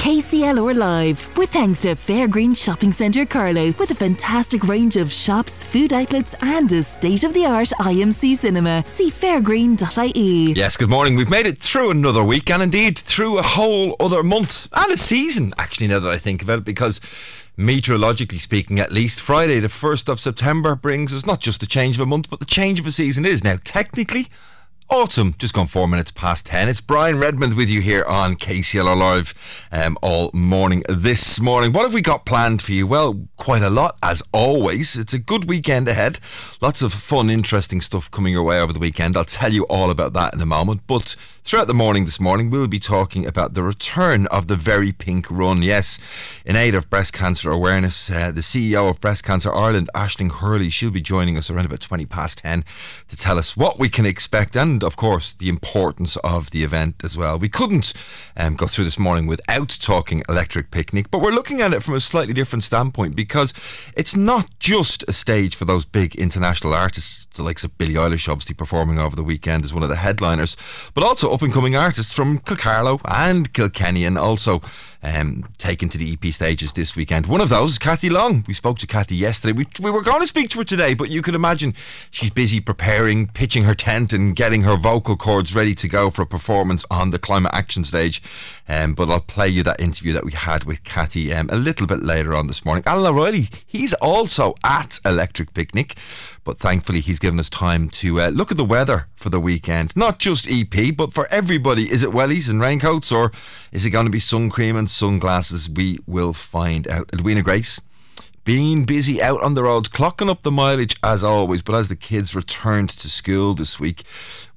KCLR Live, with thanks to Fairgreen Shopping Centre Carlow, with a fantastic range of shops, food outlets, and a state of the art IMC cinema. See fairgreen.ie. Yes, good morning. We've made it through another week and indeed through a whole other month and a season, actually, now that I think about it, because meteorologically speaking, at least, Friday, the 1st of September, brings us not just the change of a month, but the change of a season is. Now, technically, Autumn, just gone four minutes past ten. It's Brian Redmond with you here on KCLR Live um, all morning this morning. What have we got planned for you? Well, quite a lot, as always. It's a good weekend ahead. Lots of fun, interesting stuff coming your way over the weekend. I'll tell you all about that in a moment. But throughout the morning this morning, we'll be talking about the return of the Very Pink Run. Yes, in aid of breast cancer awareness, uh, the CEO of Breast Cancer Ireland, Aisling Hurley, she'll be joining us around about 20 past 10 to tell us what we can expect and of course the importance of the event as well. We couldn't um, go through this morning without talking electric picnic, but we're looking at it from a slightly different standpoint because it's not just a stage for those big international artists, the likes of Billie Eilish, obviously performing over the weekend as one of the headliners, but also up and coming artists from Kilcarlow and Kilkenny, and also um, taken to the EP stages this weekend. One of those, Kathy Long. We spoke to Kathy yesterday. We, we were going to speak to her today, but you could imagine she's busy preparing, pitching her tent, and getting her vocal cords ready to go for a performance on the climate action stage. Um, but I'll play you that interview that we had with Kathy um, a little bit later on this morning. Alan O'Reilly, he's also at Electric Picnic, but thankfully he's given us time to uh, look at the weather for the weekend. Not just EP, but for everybody. Is it wellies and raincoats, or is it going to be sun cream and sunglasses? We will find out. Edwina Grace being busy out on the roads, clocking up the mileage as always. But as the kids returned to school this week,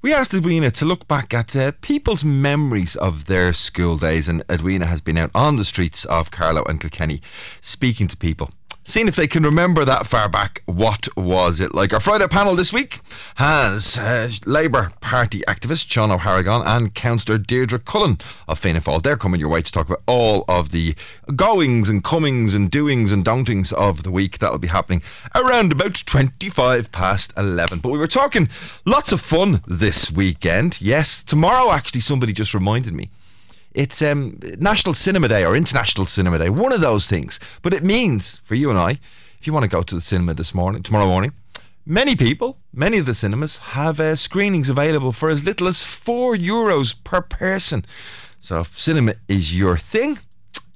we asked Edwina to look back at uh, people's memories of their school days, and Edwina has been out on the streets of Carlow and Kilkenny speaking to people seeing if they can remember that far back. What was it like? Our Friday panel this week has uh, Labour Party activist Sean O'Harrigan and Councillor Deirdre Cullen of Fianna Fáil. They're coming your way to talk about all of the goings and comings and doings and don'tings of the week. That'll be happening around about 25 past 11. But we were talking lots of fun this weekend. Yes, tomorrow actually somebody just reminded me it's um, National Cinema Day or International Cinema Day, one of those things. But it means for you and I, if you want to go to the cinema this morning, tomorrow morning, many people, many of the cinemas have uh, screenings available for as little as four euros per person. So if cinema is your thing,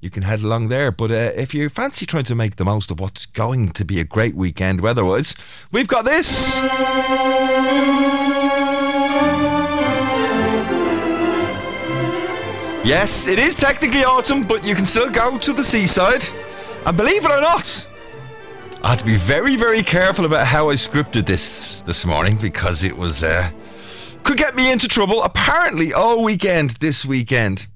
you can head along there. But uh, if you fancy trying to make the most of what's going to be a great weekend weather-wise, we've got this. Yes, it is technically autumn, but you can still go to the seaside. And believe it or not, I had to be very, very careful about how I scripted this this morning because it was uh, could get me into trouble. Apparently, all weekend this weekend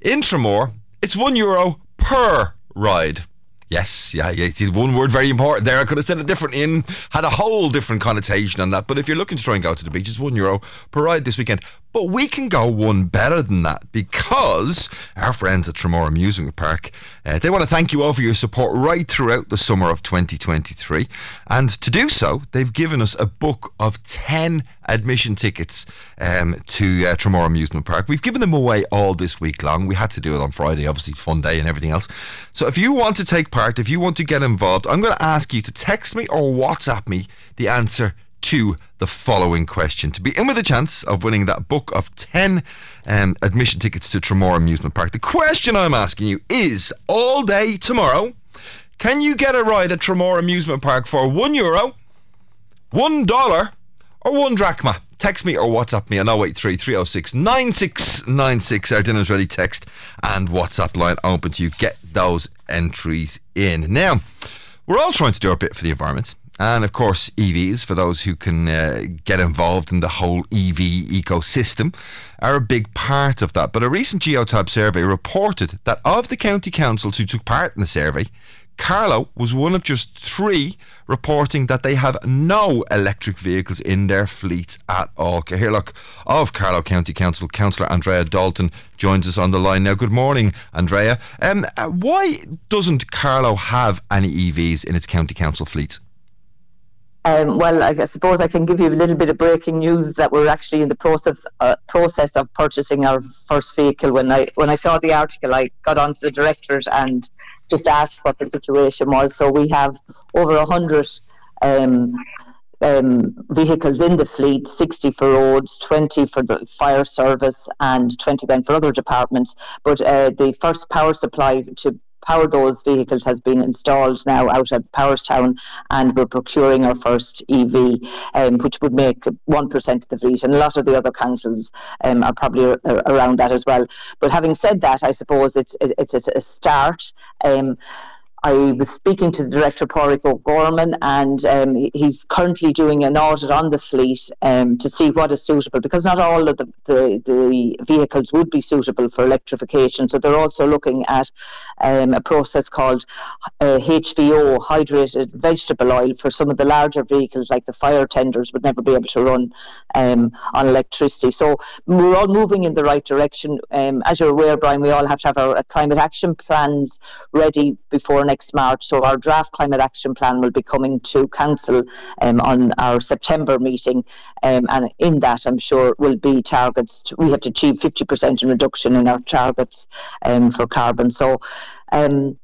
in Tramore, it's one euro per ride. Yes, yeah, yeah. See, one word very important there. I could have said it different in, had a whole different connotation on that. But if you're looking to try and go to the beach, it's one euro per ride this weekend. But we can go one better than that because our friends at Tramore Amusement Park, uh, they want to thank you all for your support right throughout the summer of 2023. And to do so, they've given us a book of 10 admission tickets um, to uh, Tramore Amusement Park. We've given them away all this week long. We had to do it on Friday, obviously, fun day and everything else. So if you want to take part, if you want to get involved, I'm going to ask you to text me or WhatsApp me the answer to the following question to be in with a chance of winning that book of 10 um, admission tickets to Tramore Amusement Park. The question I'm asking you is all day tomorrow, can you get a ride at Tramore Amusement Park for one euro, one dollar, or one drachma. Text me or WhatsApp me on 083 306 9696. Our dinner's ready text and WhatsApp line open to you. Get those entries in. Now, we're all trying to do our bit for the environment. And of course, EVs, for those who can uh, get involved in the whole EV ecosystem, are a big part of that. But a recent Geotab survey reported that of the county councils who took part in the survey, Carlow was one of just three reporting that they have no electric vehicles in their fleets at all. Cathaoirleach of Carlow County Council, Councillor Andrea Dalton, joins us on the line now. Good morning, Andrea. Um, uh, why doesn't Carlow have any EVs in its county council fleets? Um, well, I, suppose I can give you a little bit of breaking news that we're actually in the process uh, process of purchasing our first vehicle. When I when I saw the article, I got onto the directors and just asked what the situation was. So we have over hundred. Um, um, vehicles in the fleet 60 for roads, 20 for the fire service, and 20 then for other departments. But uh, the first power supply to power those vehicles has been installed now out at Powerstown, and we're procuring our first EV, um, which would make 1% of the fleet. And a lot of the other councils um, are probably around that as well. But having said that, I suppose it's, it's, a start. Um, I was speaking to the director, Pádraig O'Gorman, and um, he's currently doing an audit on the fleet um, to see what is suitable because not all of the, the, the, vehicles would be suitable for electrification. So they're also looking at um, a process called uh, HVO, hydrated vegetable oil, for some of the larger vehicles like the fire tenders would never be able to run um, on electricity. So we're all moving in the right direction. Um, as you're aware, Brian, we all have to have our climate action plans ready before next March. So our draft climate action plan will be coming to council um, on our September meeting, um, and in that, I'm sure will be targets. To, we have to achieve 50% in reduction in our targets um, for carbon. So. Um,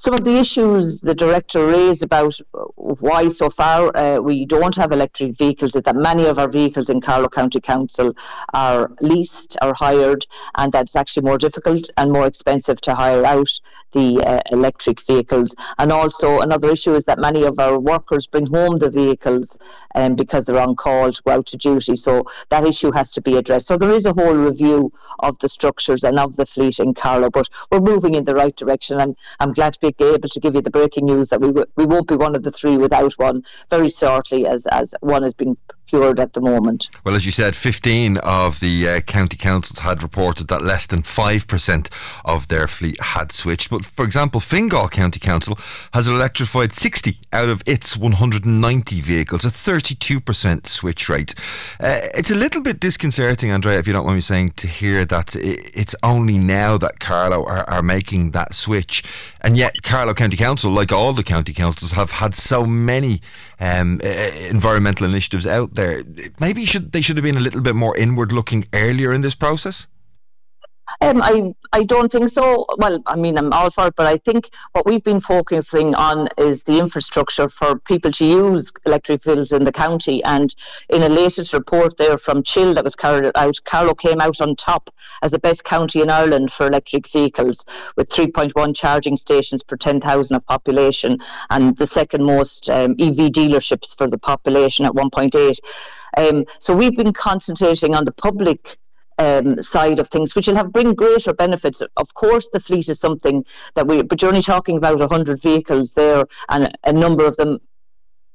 some of the issues the director raised about why so far uh, we don't have electric vehicles is that many of our vehicles in Carlow County Council are leased or hired, and that's actually more difficult and more expensive to hire out the uh, electric vehicles. And also, another issue is that many of our workers bring home the vehicles um, because they're on call to go out to duty. So that issue has to be addressed. So there is a whole review of the structures and of the fleet in Carlow, but we're moving in the right direction, and I'm glad to be be able to give you the breaking news that we w- we won't be one of the three without one very shortly, as as one has been at the moment. Well, as you said, 15 of the uh, county councils had reported that less than 5% of their fleet had switched. But for example, Fingal County Council has electrified 60 out of its 190 vehicles, a 32% switch rate. Uh, it's a little bit disconcerting, Andrea, if you don't mind me saying, to hear that it's only now that Carlow are, are making that switch. And yet, Carlow County Council, like all the county councils, have had so many um, environmental initiatives out there. Maybe should they should have been a little bit more inward looking earlier in this process. Um, I I don't think so. Well, I mean, I'm all for it, but I think what we've been focusing on is the infrastructure for people to use electric vehicles in the county. And in a latest report there from Chill that was carried out, Carlow came out on top as the best county in Ireland for electric vehicles, with 3.1 charging stations per 10,000 of population, and the second most um, EV dealerships for the population at 1.8. Um, so we've been concentrating on the public um, side of things, which will have bring greater benefits. Of course, the fleet is something that we, but you're only talking about 100 vehicles there, and a number of them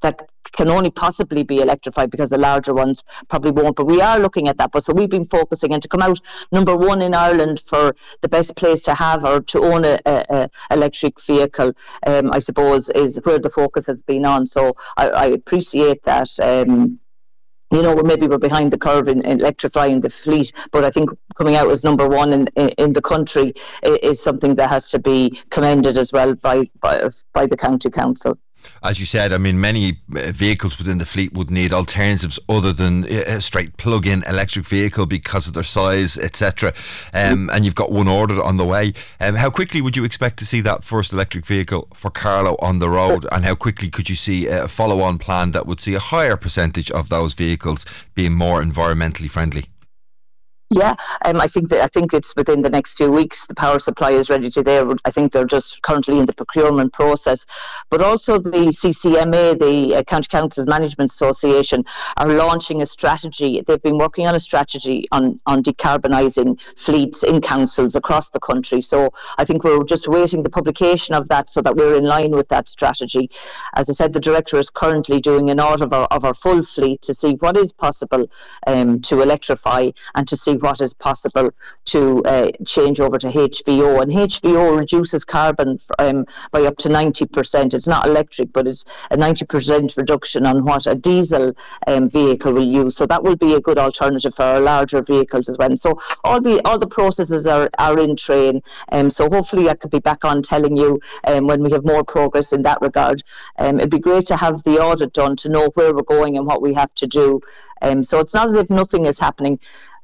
that can only possibly be electrified because the larger ones probably won't. But we are looking at that. But so we've been focusing and to come out number one in Ireland for the best place to have or to own a, a, a electric vehicle, um, I suppose, is where the focus has been on. So I, I appreciate that. Um, you know, maybe we're behind the curve in, in, electrifying the fleet, but I think coming out as number one in, in, in the country is, is, something that has to be commended as well by, by, by the county council as you said, I mean, many uh, vehicles within the fleet would need alternatives other than a straight plug-in electric vehicle because of their size, etc. Um, and you've got one ordered on the way. Um, how quickly would you expect to see that first electric vehicle for Carlow on the road? And how quickly could you see a follow-on plan that would see a higher percentage of those vehicles being more environmentally friendly? Yeah, um, I think that I think it's within the next few weeks. The power supply is ready to there. I think they're just currently in the procurement process, but also the CCMA, the uh, County Council Management Association, are launching a strategy. They've been working on a strategy on on decarbonising fleets in councils across the country. So I think we're just waiting the publication of that so that we're in line with that strategy. As I said, the director is currently doing an audit of our of our full fleet to see what is possible um, to electrify and to see see what is possible to uh, change over to HVO. And HVO reduces carbon um, by up to 90%. It's not electric, but it's a 90% reduction on what a diesel um, vehicle will use. So that will be a good alternative for our larger vehicles as well. so all the all the processes are, are in train. Um, so hopefully I could be back on telling you um, when we have more progress in that regard. Um, it'd be great to have the audit done to know where we're going and what we have to do. Um, so it's not as if nothing is happening.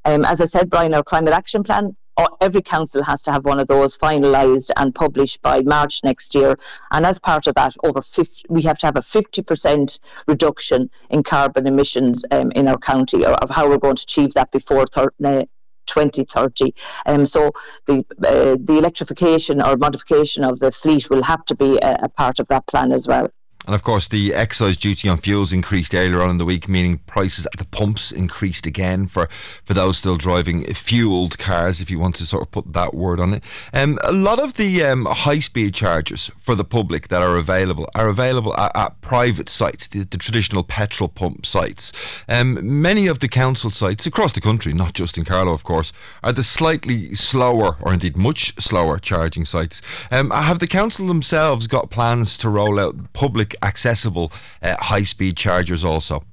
Um, as I said, Brian, our climate action plan every council has to have one of those finalised and published by March next year. And as part of that, over 50, we have to have a 50% reduction in carbon emissions um, in our county, or of how we're going to achieve that before thir- 2030. Um, so the uh, the electrification or modification of the fleet will have to be a, a part of that plan as well. And of course, the excise duty on fuels increased earlier on in the week, meaning prices at the pumps increased again for, for those still driving fueled cars, if you want to sort of put that word on it. Um, a lot of the um, high speed chargers for the public that are available are available at, at private sites, the, the, traditional petrol pump sites. Um, many of the council sites across the country, not just in Carlow, of course, are the slightly slower, or indeed much slower, charging sites. Um, have the council themselves got plans to roll out public accessible uh, high speed chargers also?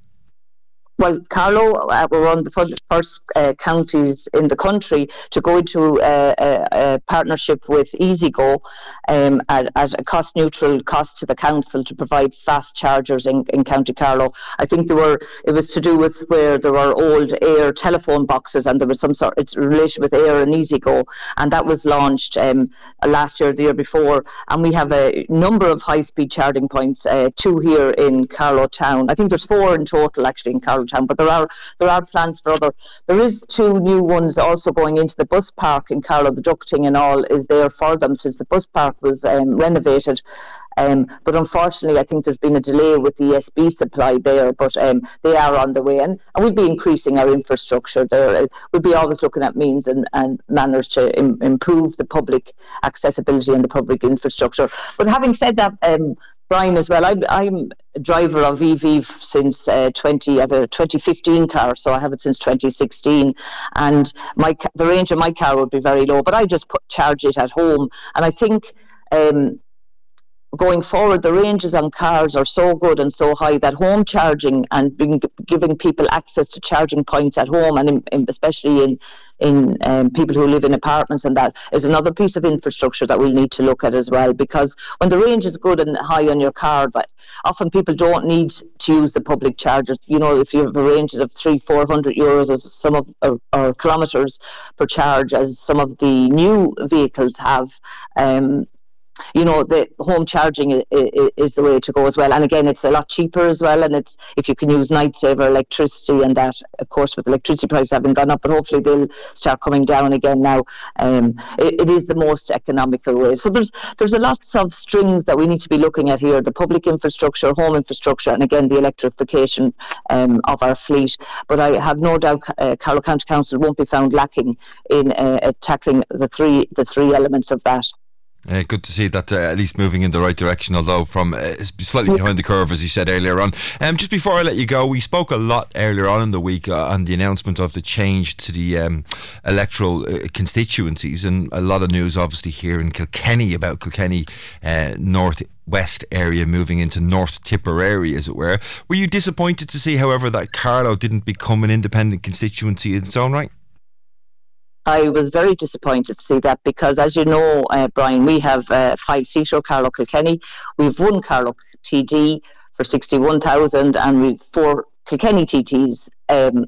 Well, Carlow uh, were one of the first uh, counties in the country to go into a, a, a partnership with EasyGo um, at, at, a cost neutral cost to the council to provide fast chargers in, in County Carlow. I think there were it was to do with where there were old eir telephone boxes and there was some sort of relation with eir and EasyGo, and that was launched um, last year, the year before, and we have a number of high speed charging points, uh, two here in Carlow town. I think there's four in total actually in Carlow town, but there are there are plans for other. There is two new ones also going into the bus park in Carlow. The ducting and all is there for them since the bus park was um, renovated. Um, but unfortunately, I think there's been a delay with the ESB supply there. But um, they are on the way, and, and we'll be increasing our infrastructure there. We'll be always looking at means and, and manners to Im- improve the public accessibility and the public infrastructure. But having said that, um, Brian as well. I'm, I'm a driver of EV since uh, 20. I have a 2015 car, so I have it since 2016. And my the range of my car would be very low, but I just put charge it at home. And I think um, going forward, the ranges on cars are so good and so high that home charging and being, giving people access to charging points at home, and in, in, especially in in um, people who live in apartments and that is another piece of infrastructure that we'll need to look at as well. Because when the range is good and high on your car, but often people don't need to use the public chargers. You know, if you have a range of three, four hundred euros as some of or, or, kilometers per charge, as some of the new vehicles have. Um, you know the home charging is, the way to go as well. And again it's a lot cheaper as well. And it's if you can use night saver electricity and that of course with electricity prices having gone up but hopefully they'll start coming down again now. Um, it, it is the most economical way. So there's there's a lots of strings that we need to be looking at here the public infrastructure home infrastructure and again the electrification um, of our fleet. But I have no doubt uh, Carlow County Council won't be found lacking in uh, tackling the three the three elements of that uh, good to see that uh, at least moving in the right direction, although from uh, slightly behind the curve, as you said earlier on. Um, just before I let you go, we spoke a lot earlier on in the week uh, on the announcement of the change to the um, electoral uh, constituencies, and a lot of news obviously here in Kilkenny about Kilkenny uh, North west area moving into North Tipperary, as it were. Were you disappointed to see, however, that Carlow didn't become an independent constituency in its own right? I was very disappointed to see that because, as you know, uh, Brian, we have uh, five seater Carlow Kilkenny. We've won Carlow TD for 61,000 and we've four Kilkenny TDs um,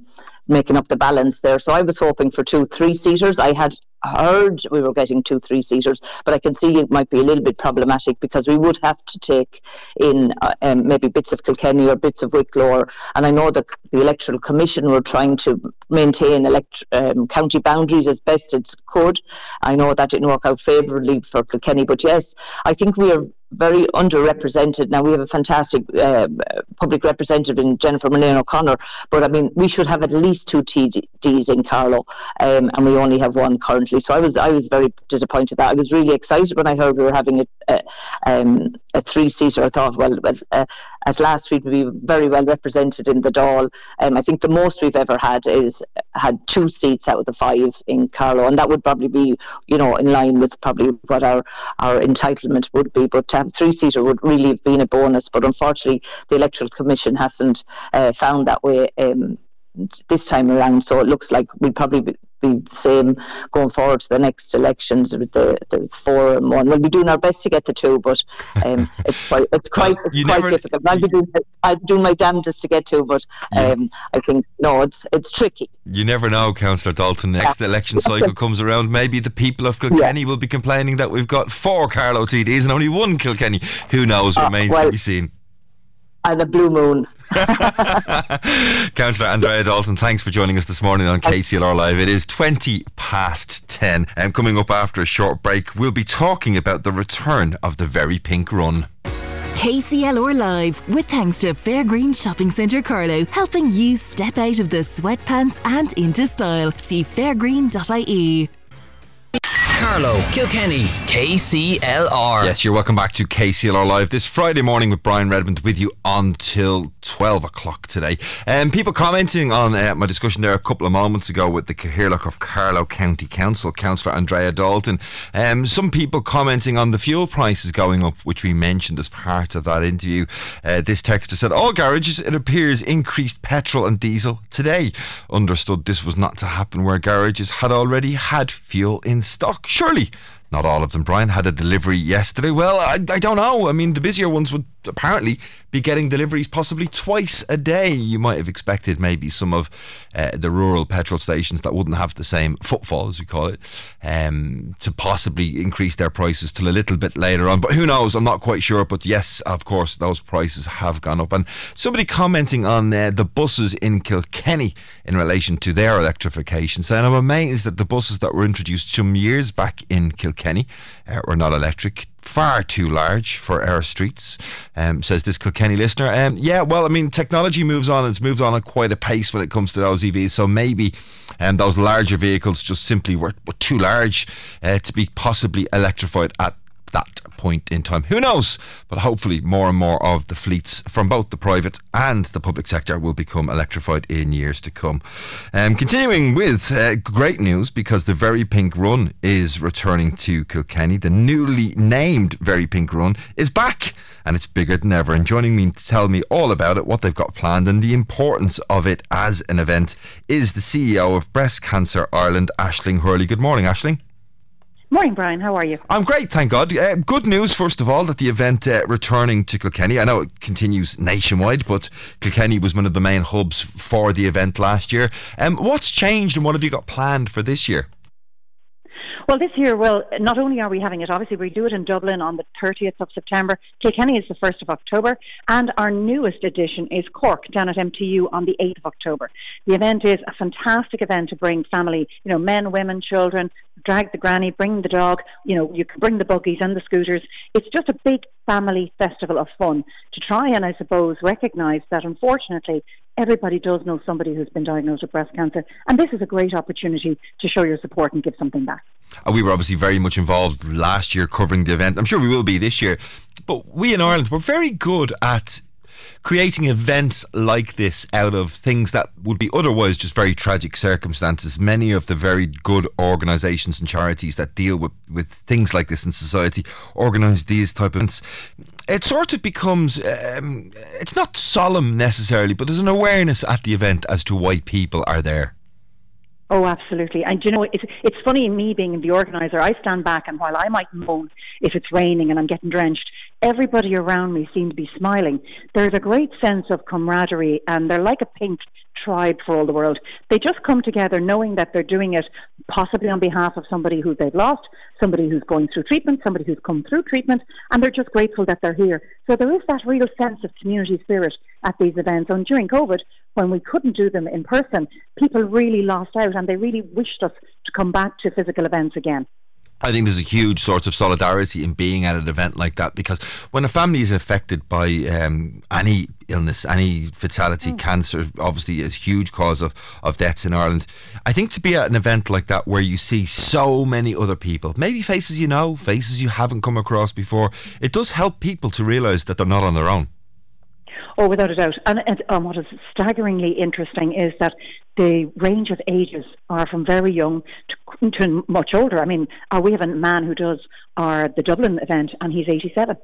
making up the balance there. So I was hoping for two three seaters. I had heard we were getting two three seaters, but I can see it might be a little bit problematic because we would have to take in uh, um, maybe bits of Kilkenny or bits of Wicklow. And I know that the Electoral Commission were trying to maintain elect- um, county boundaries as best it could. I know that didn't work out favourably for Kilkenny, but yes, I think we are very underrepresented. Now we have a fantastic uh, public representative in Jennifer Murnane O'Connor, but I mean we should have at least two TDs in Carlow, um, and we only have one currently So I was I was very disappointed that I was really excited when I heard we were having a a, um, a three seater. I thought, well, uh, at last we'd be very well represented in the Dáil. Um, I think the most we've ever had is had two seats out of the five in Carlow, and that would probably be you know in line with probably what our our entitlement would be. But have three seater would really have been a bonus. But unfortunately, the electoral commission hasn't uh, found that way. Um, this time around. So it looks like we'll probably be, be the same going forward to the next elections with the, the four and one. We'll be doing our best to get the two, but um, it's quite it's quite well, it's quite never, difficult. I'll be doing I'll do my damnedest to get to, but um, I think no, it's it's tricky. You never know, Councillor Dalton. Next yeah. election cycle comes around, maybe the people of Kilkenny yeah. will be complaining that we've got four Carlow TDs and only one Kilkenny. Who knows? Uh, remains well, to be seen and a blue moon. Councillor Andrea Dalton, thanks for joining us this morning on KCLR Live. It is 20 past 10, and coming up after a short break, we'll be talking about the return of the Very Pink Run. KCLR Live, with thanks to Fairgreen Shopping Centre Carlow, helping you step out of the sweatpants and into style. See fairgreen.ie. Carlow, Kilkenny, KCLR. Yes, you're welcome back to KCLR Live this Friday morning with Brian Redmond with you until 12 o'clock today. Um, people commenting on uh, my discussion there a couple of moments ago with the Cathaoirleach of Carlow County Council, Councillor Andrea Dalton. Um, some people commenting on the fuel prices going up, which we mentioned as part of that interview. Uh, this texter said, All garages, it appears, increased petrol and diesel today. Understood this was not to happen where garages had already had fuel in stock. Surely not all of them, Brian, had a delivery yesterday. Well, I, I don't know. I mean, the busier ones would apparently be getting deliveries possibly twice a day. You might have expected maybe some of uh, the rural petrol stations that wouldn't have the same footfall, as we call it, um, to possibly increase their prices till a little bit later on. But who knows? I'm not quite sure. But yes, of course, those prices have gone up. And somebody commenting on uh, the buses in Kilkenny in relation to their electrification, saying, I'm amazed that the buses that were introduced some years back in Kilkenny uh, were not electric far too large for our streets, um, says this Kilkenny listener. Um, yeah, well, I mean, technology moves on. It's moved on at quite a pace when it comes to those EVs. So maybe um, those larger vehicles just simply were, were too large uh, to be possibly electrified at that point in time. Who knows? But hopefully, more and more of the fleets from both the private and the public sector will become electrified in years to come. Um, continuing with uh, great news because the Very Pink Run is returning to Kilkenny. The newly named Very Pink Run is back and it's bigger than ever. And joining me to tell me all about it, what they've got planned, and the importance of it as an event is the CEO of Breast Cancer Ireland, Aisling Hurley. Good morning, Aisling. Morning, Brian. How are you? I'm great, thank God. Uh, good news, first of all, that the event uh, returning to Kilkenny. I know it continues nationwide, but Kilkenny was one of the main hubs for the event last year. Um, what's changed and what have you got planned for this year? Well, this year, well, not only are we having it, obviously, we do it in Dublin on the 30th of September. Kilkenny is the 1st of October. And our newest edition is Cork, down at MTU on the 8th of October. The event is a fantastic event to bring family, you know, men, women, children, drag the granny, bring the dog, you know, you can bring the buggies and the scooters. It's just a big family festival of fun to try and, I suppose, recognise that unfortunately everybody does know somebody who's been diagnosed with breast cancer, and this is a great opportunity to show your support and give something back. Uh, we were obviously very much involved last year covering the event. I'm sure we will be this year. But we in Ireland, we're very good at creating events like this out of things that would be otherwise just very tragic circumstances. Many of the very good organisations and charities that deal with, with things like this in society organise these type of events. It sort of becomes, um, it's not solemn necessarily, but there's an awareness at the event as to why people are there. Oh, absolutely. And you know, it's it's funny in me being the organizer. I stand back, and while I might moan if it's raining and I'm getting drenched, everybody around me seems to be smiling. There's a great sense of camaraderie, and they're like a pink tribe for all the world. They just come together knowing that they're doing it possibly on behalf of somebody who they've lost, somebody who's going through treatment, somebody who's come through treatment, and they're just grateful that they're here. So there is that real sense of community spirit at these events. And during COVID, when we couldn't do them in person, people really lost out and they really wished us to come back to physical events again. I think there's a huge source of solidarity in being at an event like that because when a family is affected by um, any illness, any fatality, mm. cancer, obviously is a huge cause of, of deaths in Ireland. I think to be at an event like that where you see so many other people, maybe faces you know, faces you haven't come across before, it does help people to realise that they're not on their own. Oh, without a doubt. And, and um, what is staggeringly interesting is that the range of ages are from very young to, to much older. I mean, uh, we have a man who does our the Dublin event, and he's 87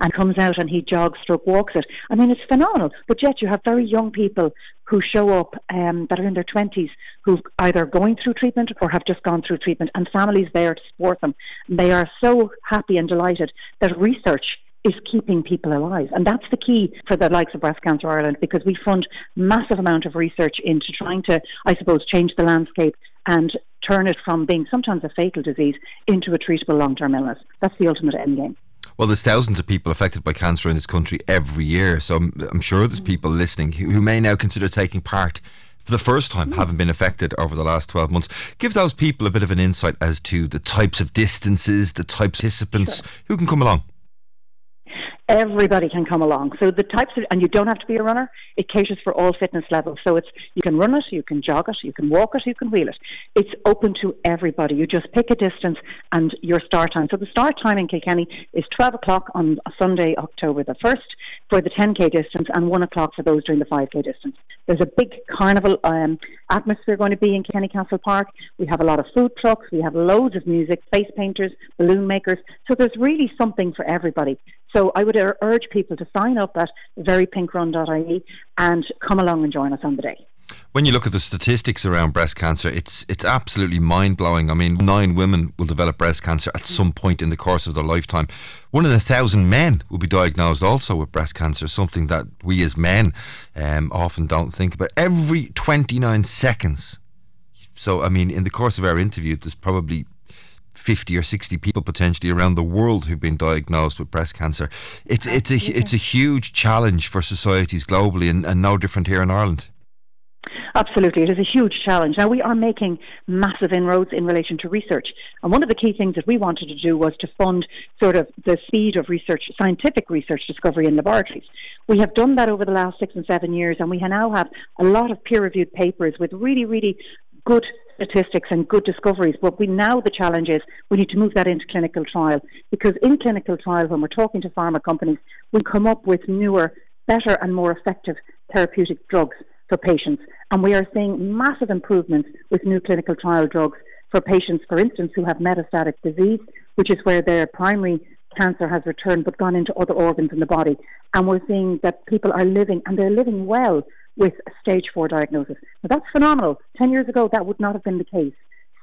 and comes out and he jogs stroke walks it. I mean, it's phenomenal. But yet you have very young people who show up um, that are in their 20s who either going through treatment or have just gone through treatment and families there to support them. They are so happy and delighted that research is keeping people alive. And that's the key for the likes of Breast Cancer Ireland because we fund massive amount of research into trying to, I suppose, change the landscape and turn it from being sometimes a fatal disease into a treatable long term illness. That's the ultimate end game. Well, there's thousands of people affected by cancer in this country every year, so I'm, I'm sure there's people listening who, who, may now consider taking part for the first time, mm. having been affected over the last 12 months. Give those people a bit of an insight as to the types of distances, the types of participants sure. who can come along everybody can come along. So the types of, and you don't have to be a runner. It caters for all fitness levels. So it's you can run it, you can jog it, you can walk it, you can wheel it. It's open to everybody. You just pick a distance and your start time. So the start time in Kilkenny is 12 o'clock on Sunday, October the 1st for the 10k distance and 1 o'clock for those doing the 5k distance. There's a big carnival um, atmosphere going to be in Kenny Castle Park. We have a lot of food trucks. We have loads of music, face painters, balloon makers. So there's really something for everybody. So I would urge people to sign up at verypinkrun.ie and come along and join us on the day. When you look at the statistics around breast cancer, it's it's absolutely mind blowing. I mean, nine women will develop breast cancer at some point in the course of their lifetime. One in a thousand men will be diagnosed also with breast cancer, something that we as men um, often don't think about. Every 29 seconds. So, I mean, in the course of our interview, there's probably 50 or 60 people potentially around the world who've been diagnosed with breast cancer. It's it's a it's a huge challenge for societies globally and, and no different here in Ireland. Absolutely, it is a huge challenge. Now, we are making massive inroads in relation to research. And one of the key things that we wanted to do was to fund sort of the speed of research, scientific research discovery in laboratories. We have done that over the last six and seven years, and we now have a lot of peer reviewed papers with really, really good statistics and good discoveries. But we now the challenge is we need to move that into clinical trial because in clinical trial, when we're talking to pharma companies, we come up with newer, better, and more effective therapeutic drugs for patients. And we are seeing massive improvements with new clinical trial drugs for patients, for instance, who have metastatic disease, which is where their primary cancer has returned but gone into other organs in the body. And we're seeing that people are living, and they're living well with a stage four diagnosis. Now, that's phenomenal. Ten years ago, that would not have been the case.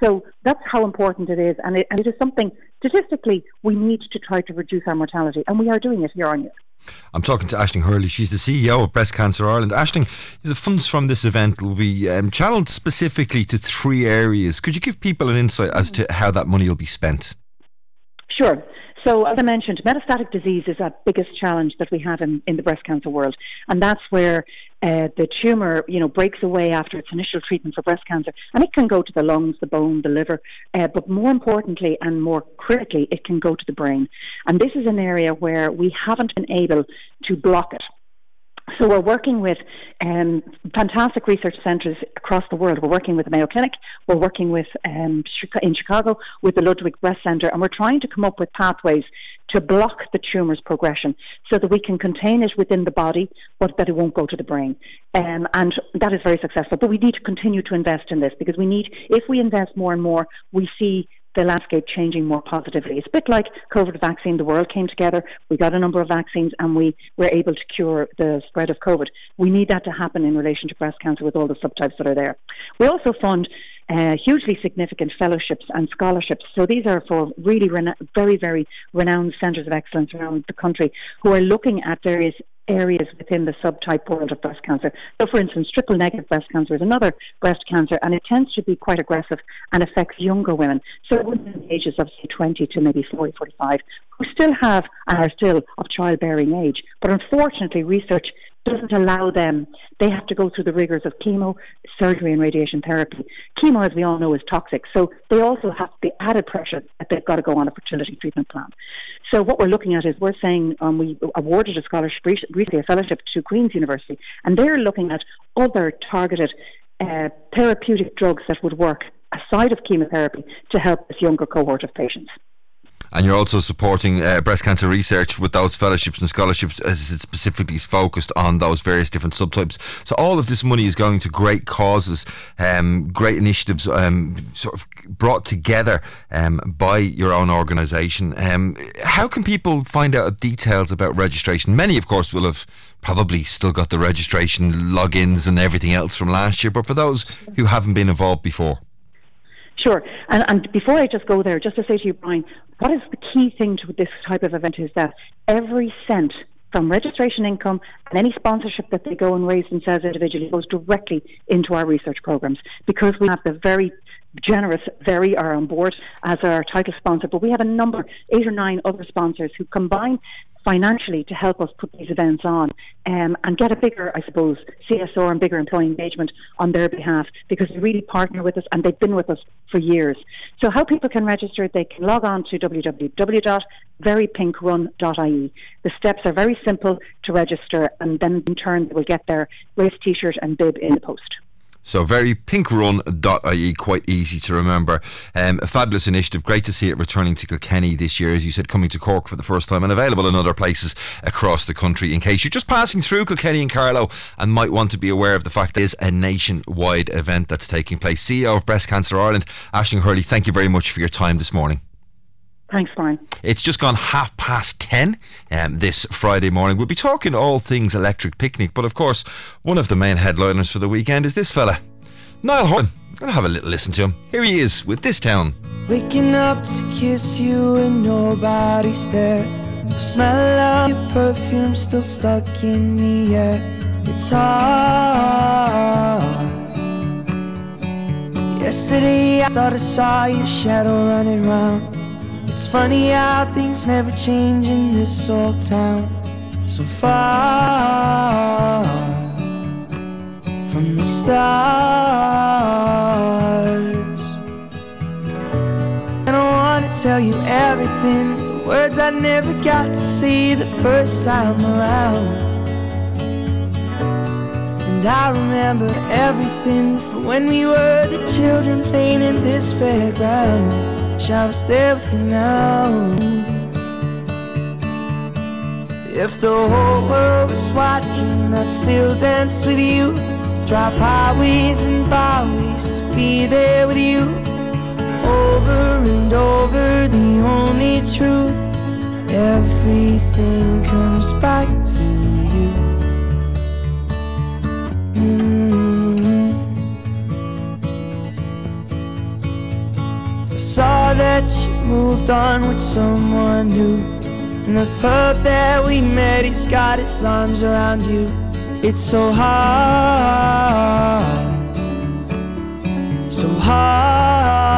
So that's how important it is, and it, and it is something statistically we need to try to reduce our mortality, and we are doing it year on year. I'm talking to Aisling Hurley. She's the CEO of Breast Cancer Ireland. Aisling, the funds from this event will be um, channeled specifically to three areas. Could you give people an insight as to how that money will be spent? Sure. So, as I mentioned, metastatic disease is our biggest challenge that we have in, in the breast cancer world, and that's where uh, the tumor, you know, breaks away after its initial treatment for breast cancer, and it can go to the lungs, the bone, the liver, uh, but more importantly and more critically, it can go to the brain. And this is an area where we haven't been able to block it. So we're working with um, fantastic research centres across the world. We're working with the Mayo Clinic. We're working with um, in Chicago with the Ludwig Breast Centre, and we're trying to come up with pathways to block the tumour's progression so that we can contain it within the body, but that it won't go to the brain. Um, and that is very successful. But we need to continue to invest in this because we need, if we invest more and more, we see the landscape changing more positively. It's a bit like COVID vaccine. The world came together, we got a number of vaccines, and we were able to cure the spread of COVID. We need that to happen in relation to breast cancer with all the subtypes that are there. We also fund uh, hugely significant fellowships and scholarships. So these are for really rena- very, very renowned centres of excellence around the country who are looking at various areas within the subtype world of breast cancer. So, for instance, triple negative breast cancer is another breast cancer, and it tends to be quite aggressive and affects younger women. So, women in ages of say 20 to maybe 40, 45, who still have and are still of childbearing age. But unfortunately, research doesn't allow them. They have to go through the rigors of chemo, surgery, and radiation therapy. Chemo, as we all know, is toxic, so they also have the added pressure that they've got to go on a fertility treatment plan. So what we're looking at is we're saying um, we awarded a scholarship recently, a fellowship to Queen's University, and they're looking at other targeted uh, therapeutic drugs that would work aside of chemotherapy to help this younger cohort of patients. And you're also supporting uh, breast cancer research with those fellowships and scholarships as it specifically is focused on those various different subtypes. So all of this money is going to great causes, um, great initiatives, um, sort of brought together um, by your own organisation. Um, how can people find out details about registration? Many, of course, will have probably still got the registration logins and everything else from last year, but for those who haven't been involved before. Sure. And, and before I just go there, just to say to you, Brian, what is the key thing to this type of event is that every cent from registration income and any sponsorship that they go and raise themselves individually goes directly into our research programs because we have the very generous very are on board as our title sponsor, but we have a number, eight or nine other sponsors who combine financially to help us put these events on um, and get a bigger, I suppose, CSR and bigger employee engagement on their behalf because they really partner with us and they've been with us for years. So, how people can register, they can log on to www.verypinkrun.ie. The steps are very simple to register, and then in turn, they will get their race t shirt and bib in the post. So very pinkrun.ie, quite easy to remember. Um, a fabulous initiative. Great to see it returning to Kilkenny this year, as you said, coming to Cork for the first time and available in other places across the country. In case you're just passing through Kilkenny and Carlow and might want to be aware of the fact that it is a nationwide event that's taking place. CEO of Breast Cancer Ireland, Aisling Hurley, thank you very much for your time this morning. Thanks, Brian. It's just gone half past 10 um, this Friday morning. We'll be talking all things electric picnic, but of course, one of the main headliners for the weekend is this fella, Niall Horan. I'm going to have a little listen to him. Here he is with This Town. Waking up to kiss you and nobody's there. The smell of your perfume still stuck in the air. It's hard. Yesterday I thought I saw your shadow running round. It's funny how things never change in this old town. So far from the stars. And I wanna tell you everything, the words I never got to see the first time around. And I remember everything from when we were the children playing in this fairground. Shall I stay with you now? If the whole world was watching, I'd still dance with you. Drive highways and byways be there with you. Over and over, the only truth. Everything comes back to that you moved on with someone new. And the pub that we met, he's got his arms around you. It's so hard, so hard.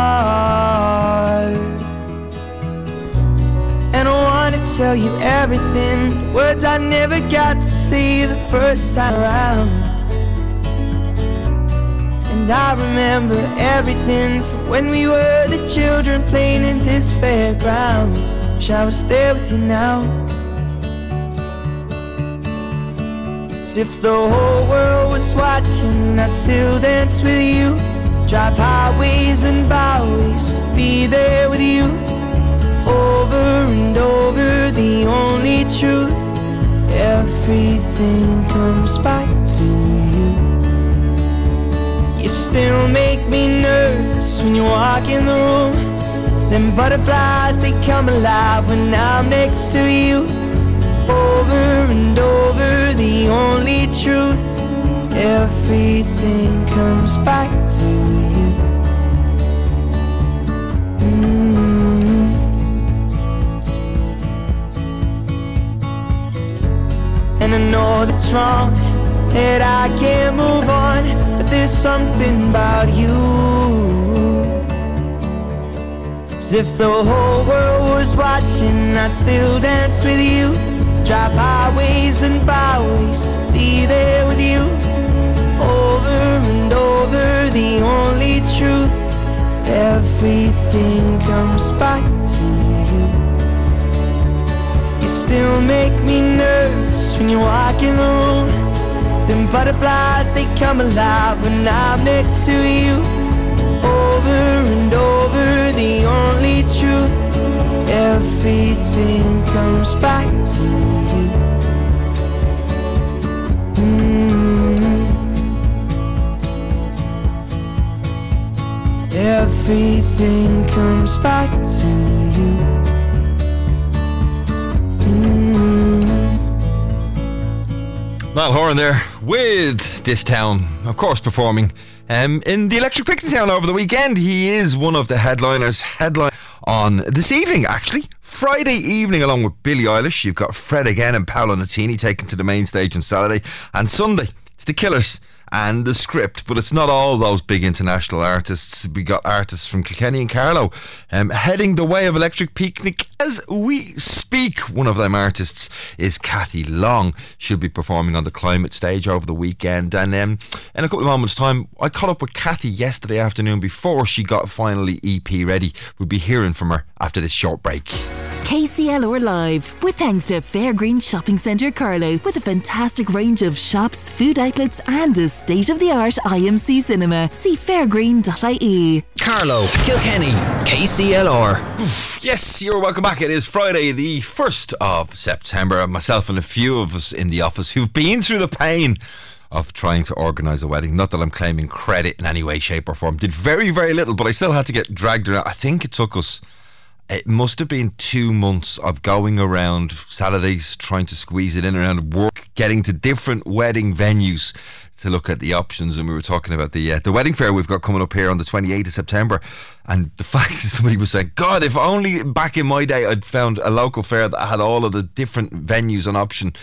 And I wanna tell you everything, the words I never got to say the first time around. And I remember everything from when we were the children playing in this fairground. Shall I stay with you now? As if the whole world was watching, I'd still dance with you. Drive highways and byways to be there with you. Over and over, the only truth. Everything comes back to you. Still make me nervous when you walk in the room. Them butterflies, they come alive when I'm next to you. Over and over, the only truth. Everything comes back to you. Mm. And I know that's wrong, that I can't move on there's something about you. As if the whole world was watching, I'd still dance with you. drive highways and byways to be there with you. Over and over, the only truth. Everything comes back to you. You still make me nervous when you walk in the room. Them butterflies, they come alive when I'm next to you. Over and over, the only truth. Everything comes back to you. Mm. Everything comes back to you. Niall Horan there with this town, of course, performing um, in the Electric Picnic Town over the weekend. He is one of the headliners. Headline on this evening, actually, Friday evening, along with Billie Eilish. You've got Fred again and Paolo Nutini taken to the main stage on Saturday, and Sunday it's the Killers and the script, but it's not all those big international artists. We got artists from Kilkenny and Carlow um, heading the way of Electric Picnic as we speak. One of them artists is Kathy Long. She'll be performing on the climate stage over the weekend. And um, in a couple of moments' time, I caught up with Kathy yesterday afternoon before she got finally EP ready. We'll be hearing from her after this short break. KCLR Live, with thanks to Fairgreen Shopping Centre Carlow, with a fantastic range of shops, food outlets, and a state of the art IMC cinema. See fairgreen.ie. Carlow, Kilkenny, KCLR. Yes, you're welcome back. It is Friday, the 1st of September. Myself and a few of us in the office who've been through the pain of trying to organise a wedding. Not that I'm claiming credit in any way, shape, or form. Did very, very little, but I still had to get dragged around. I think it took us. It must have been two months of going around Saturdays trying to squeeze it in around work, getting to different wedding venues to look at the options. And we were talking about the uh, the wedding fair we've got coming up here on the 28th of September. And the fact that somebody was saying, God, if only back in my day I'd found a local fair that had all of the different venues on option.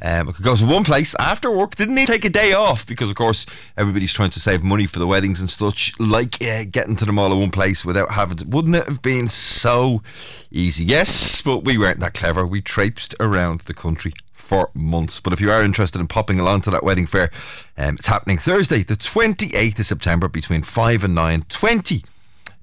Um, I could go to one place after work, didn't need take a day off because, of course, everybody's trying to save money for the weddings and such. Like uh, getting to them all in one place without having to. Wouldn't it have been so easy? Yes, but we weren't that clever. We traipsed around the country for months. But if you are interested in popping along to that wedding fair, um, it's happening Thursday, the 28th of September between 5 and 9. 20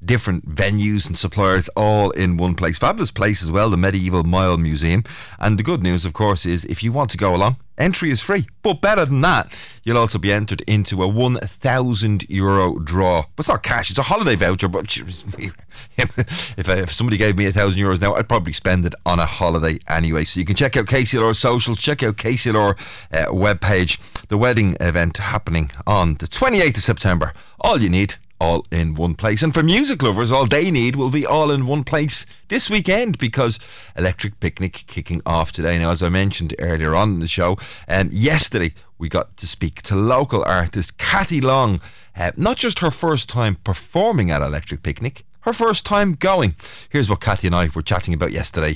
different venues and suppliers all in one place. Fabulous place as well, the Medieval Mile Museum. And the good news, of course, is if you want to go along, entry is free. But better than that, you'll also be entered into a 1,000 euro draw. But it's not cash, it's a holiday voucher. But if, if somebody gave me a thousand euros now, I'd probably spend it on a holiday anyway. So you can check out KCLR socials, check out KCLR uh, webpage. The wedding event happening on the 28th of September. All you need all in one place. And for music lovers, all they need will be all in one place this weekend because Electric Picnic kicking off today. Now, as I mentioned earlier on in the show, um, yesterday we got to speak to local artist Kathy Long. Uh, not just her first time performing at Electric Picnic, her first time going. Here's what Kathy and I were chatting about yesterday.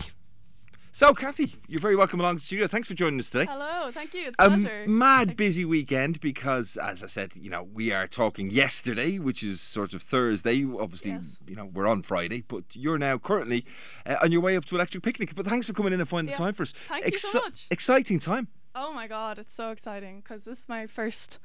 So, Kathy, you're very welcome along to the studio. Thanks for joining us today. Hello, thank you. It's a a pleasure. mad busy weekend because, as I said, you know, we are talking yesterday, which is sort of Thursday. Obviously, Yes. you know, we're on Friday, but you're now currently uh, on your way up to Electric Picnic. But thanks for coming in and finding the time for us. Thank you so much. Exciting time. Oh my god, it's so exciting because this is my first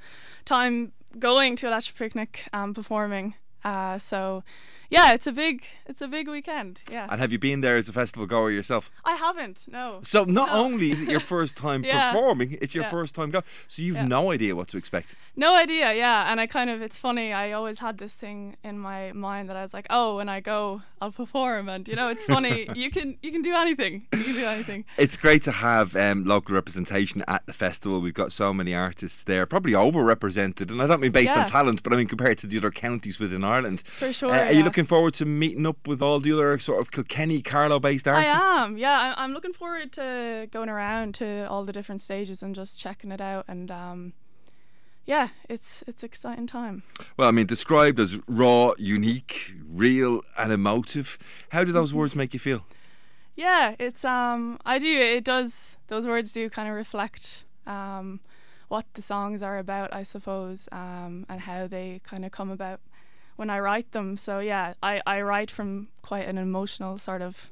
time going to Electric Picnic and performing. Uh, so, yeah, it's a big, it's a big weekend. Yeah, And have you been there as a festival goer yourself? I haven't. No. So not No. only is it your first time Yeah. performing, it's your Yeah. first time going. So you've Yeah. no idea what to expect. No idea, yeah. And I kind of, it's funny, I always had this thing in my mind that I was like, oh, when I go, I'll perform. And, you know, it's funny. you can you can do anything. You can do anything. It's great to have um, local representation at the festival. We've got so many artists there, probably overrepresented, and I don't mean based on talent, but I mean compared to the other counties within Ireland. For sure, Uh, are you yeah. Looking forward to meeting up with all the other sort of Kilkenny, Carlow-based artists? I am, yeah. I- I'm looking forward to going around to all the different stages and just checking it out. And um, yeah, it's it's exciting time. Well, I mean, described as raw, unique, real, and emotive. How do those words make you feel? Yeah, it's um, I do. It does. Those words do kind of reflect um, what the songs are about, I suppose, um, and how they kind of come about when I write them. So yeah, I I write from quite an emotional sort of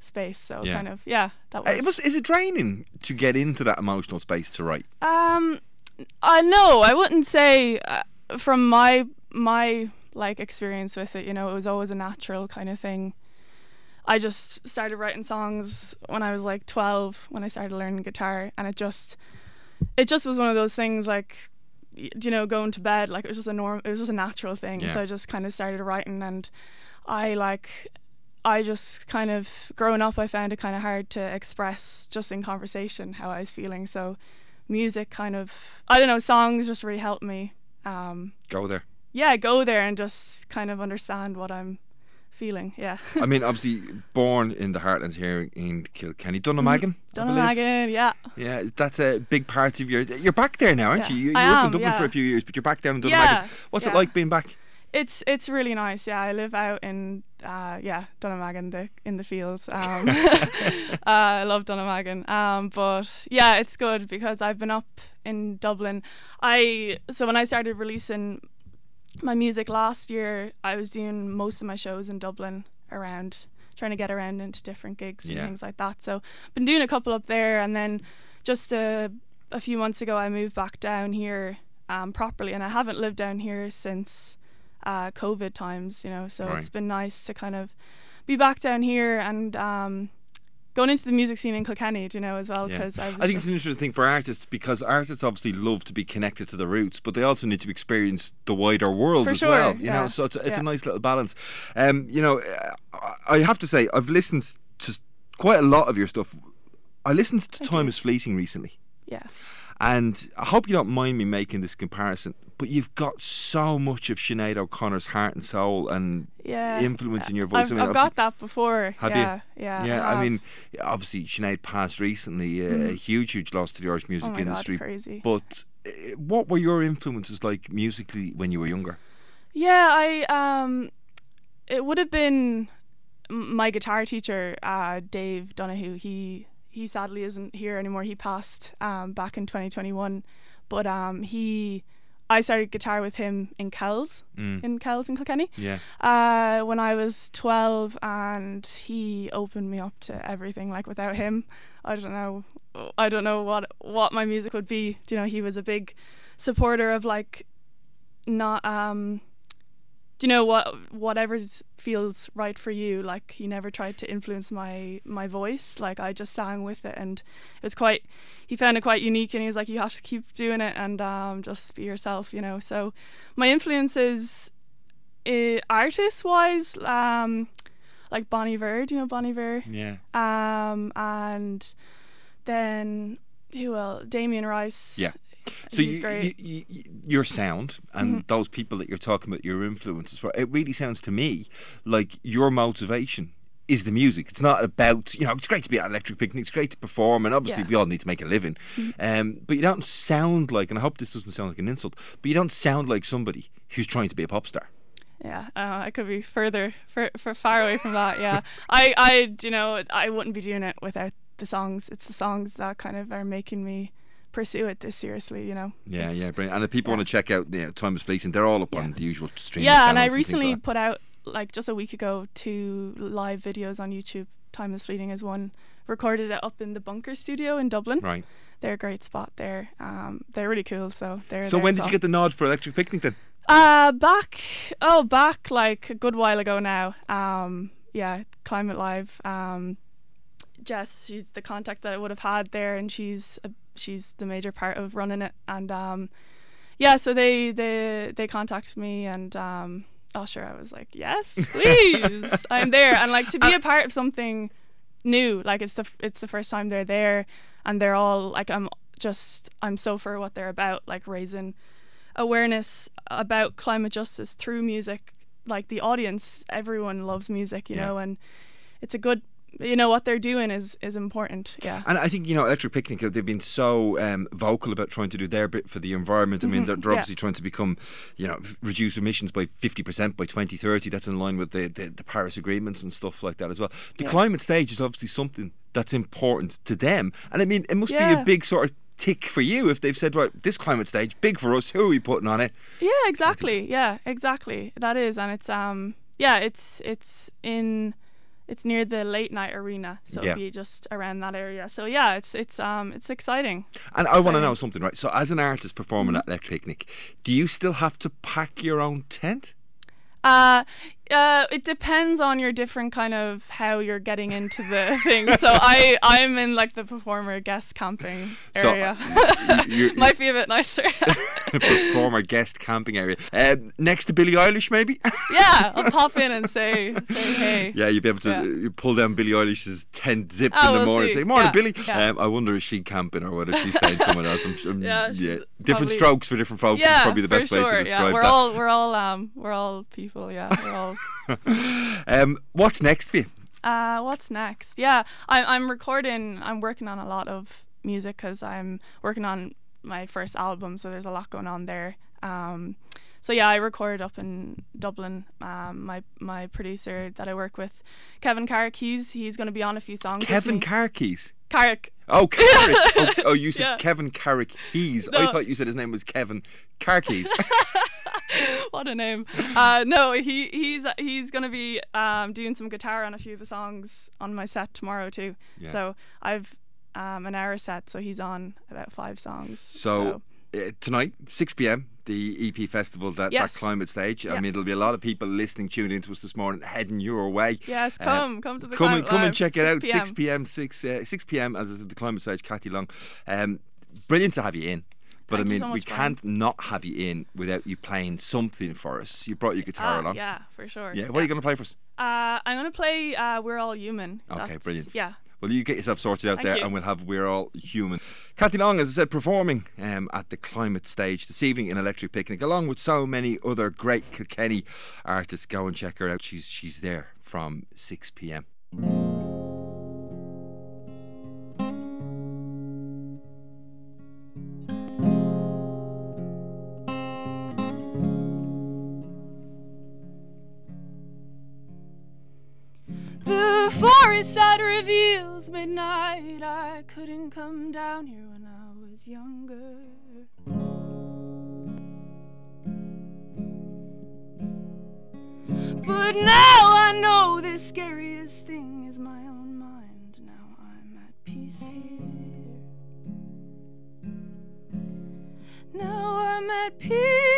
space. So Yeah. kind of yeah, that Uh, was. It must, is it draining to get into that emotional space to write? Um, I know I wouldn't say uh, from my my like experience with it. You know, it was always a natural kind of thing. I just started writing songs when I was like 12 when I started learning guitar and it just it just was one of those things like you know going to bed like it was just a norm it was just a natural thing Yeah. so I just kind of started writing and I like I just kind of growing up I found it kind of hard to express just in conversation how I was feeling so music kind of I don't know songs just really helped me um Go there. yeah go there and just kind of understand what I'm feeling yeah I mean, obviously, born in the heartlands here in Kilkenny, Dunnamaggin. I believe. Dunnamaggin yeah Yeah, that's a big part of your. You're back there now, aren't Yeah. you? You, you I were up in Dublin for a few years, but you're back down in Dunnamaggin. Yeah, What's it like being back? It's it's really nice. Yeah, I live out in uh, yeah Dunnamaggin, the in the fields. Um, uh, I love Dunnamaggin. Um, but yeah, it's good because I've been up in Dublin. I so when I started releasing my music last year, I was doing most of my shows in Dublin around trying to get around into different gigs and Yeah. things like that. So been doing a couple up there, and then just a a few months ago, I moved back down here um, properly, and I haven't lived down here since uh, COVID times. You know, so Right. it's been nice to kind of be back down here and um, going into the music scene in Kilkenny, do you know, as well. Yeah. Because I, I think it's an interesting thing for artists because artists obviously love to be connected to the roots, but they also need to experience the wider world For as sure, well. You know, so it's, a- it's a nice little balance. Um, you know, I- I have to say I've listened to quite a lot of your stuff. I listened to Time is Fleeting recently. yeah. And I hope you don't mind me making this comparison, but you've got so much of Sinead O'Connor's heart and soul and Yeah, influence in your voice. I've, I mean, I've got that before. Have yeah, you? Yeah, Yeah, I, have. mean, obviously Sinead passed recently, uh, a huge, huge loss to the Irish music Oh my God, industry. crazy. But uh, what were your influences like musically when you were younger? Yeah, I um, it would have been my guitar teacher, uh, Dave Donahue. He he sadly isn't here anymore. He passed um back in 2021, but um he. I started guitar with him in Kells, Mm. in Kells in Kilkenny, Yeah, uh, when I was 12, and he opened me up to everything. Like without him, I don't know, I don't know what what my music would be. Do you know, he was a big supporter of like not um do you know what whatever feels right for you like he never tried to influence my my voice like i just sang with it and it was quite he found it quite unique and he was like you have to keep doing it and um just be yourself you know? So my influences uh, artist wise um like Bon Iver do you know Bon Iver yeah, um and then who else Damien Rice. Yeah. So he's you, you, you, your sound and Mm-hmm. those people that you're talking about, your influences for, it really sounds to me like your motivation is the music. It's not about you know. It's great to be at Electric Picnic. It's great to perform, and obviously Yeah. Mm-hmm. we all need to make a living. Um, but you don't sound like, and I hope this doesn't sound like an insult, but you don't sound like somebody who's trying to be a pop star. Yeah, uh, I could be further, for, for far away from that. Yeah, I, I, you know, I wouldn't be doing it without the songs. It's the songs that kind of are making me pursue it this seriously. You know. Yeah, It's- yeah, brilliant. And if people yeah. want to check out you know, Time is Fleeting, they're all up on the usual streaming Yeah, and I recently like put out like just a week ago two live videos on YouTube. Time is fleeting is one. Recorded it up in the Bunker Studio in Dublin. Right. They're a great spot there. Um, they're really cool. So they're. So when did you get the nod for Electric Picnic then? Uh, back, oh, back like a good while ago now. Um, yeah, Climate Live. Um, Jess, she's the contact that I would have had there, and she's a, she's the major part of running it. And um, yeah, so they they they contacted me, and um, oh sure, I was like, yes, please, I'm there, and like to be a part of something new, like it's the f- it's the first time they're there, and they're all like, I'm just I'm so for what they're about, like raising awareness about climate justice through music like the audience everyone loves music you Yeah. know and it's a good you know what they're doing is is important yeah And I think you know Electric Picnic they've been so um, vocal about trying to do their bit for the environment. I mean they're, they're Mm-hmm. yeah. obviously trying to become you know reduce emissions by fifty percent by twenty thirty. That's in line with the, the the Paris agreements and stuff like that as well. The Yeah. climate stage is obviously something that's important to them, and I mean it must be a big sort of tick for you if they've said right this climate stage big for us. Who are we putting on it? yeah exactly yeah exactly that is and it's um yeah it's it's in it's near the late night arena, so Yeah. it'll be just around that area. So yeah, it's it's um it's exciting. And I want to know something, right? So, as an artist performing Mm-hmm. at Electric Picnic, do you still have to pack your own tent? Uh, uh, it depends on your different kind of how you're getting into the thing. So I I'm in like the performer guest camping So, area. you- Might be a bit nicer. Performer guest camping area. Um, next to Billie Eilish, maybe? yeah, I'll pop in and say say hey. yeah, you'd be able to Yeah. uh, pull down Billie Eilish's tent zip Oh, in the we'll morning see. and say, Morning, Yeah, Billie. yeah. Um, I wonder if she camping or whether she's staying somewhere else. I'm, I'm, Yeah, different strokes for different folks yeah, is probably the best sure. way to describe yeah, we're that. all we're all um we're all people. Yeah, we're all. um, what's next for you? Uh, what's next? Yeah, I'm I'm recording. I'm working on a lot of music because I'm working on my first album. So there's a lot going on there. Um, so yeah, I record up in Dublin. Um, my my producer that I work with, Kevin Carrick, he's he's going to be on a few songs. Kevin. Carkeys. Carrick. Oh, Carrick. oh, oh, you said Yeah. Kevin Carrick Keys. I thought you said his name was Kevin Carkeys. what a name. Uh, no, he he's he's gonna be um, doing some guitar on a few of the songs on my set tomorrow too. Yeah. So I've um, an hour set, so he's on about five songs. So, uh, tonight, 6 p.m., the EP festival, that, Yes. that climate stage. I mean, there'll be a lot of people listening, tuned into us this morning, heading your way. yes, Uh, come come to the come and come and check it out. 6 6 p.m. 6 uh, 6 p.m. as I said, the climate stage. Kathy Long, um, brilliant to have you in. But Thank I mean, so we can't not have you in without you playing something for us. You brought your guitar Ah, along. yeah, for sure. Yeah, what are you going to play for us? Uh, I'm gonna play uh, "We're All Human." Okay, That's- brilliant. Yeah. Well, you get yourself sorted out Thank there, you. and we'll have We're All Human. Kathy Long, as I said, performing um, at the Climate Stage this evening in Electric Picnic, along with so many other great Kilkenny artists. Go and check her out. She's she's there from 6 p.m. forest side reveals midnight. I couldn't come down here when I was younger. But now I know the scariest thing is my own mind. Now I'm at peace here. Now I'm at peace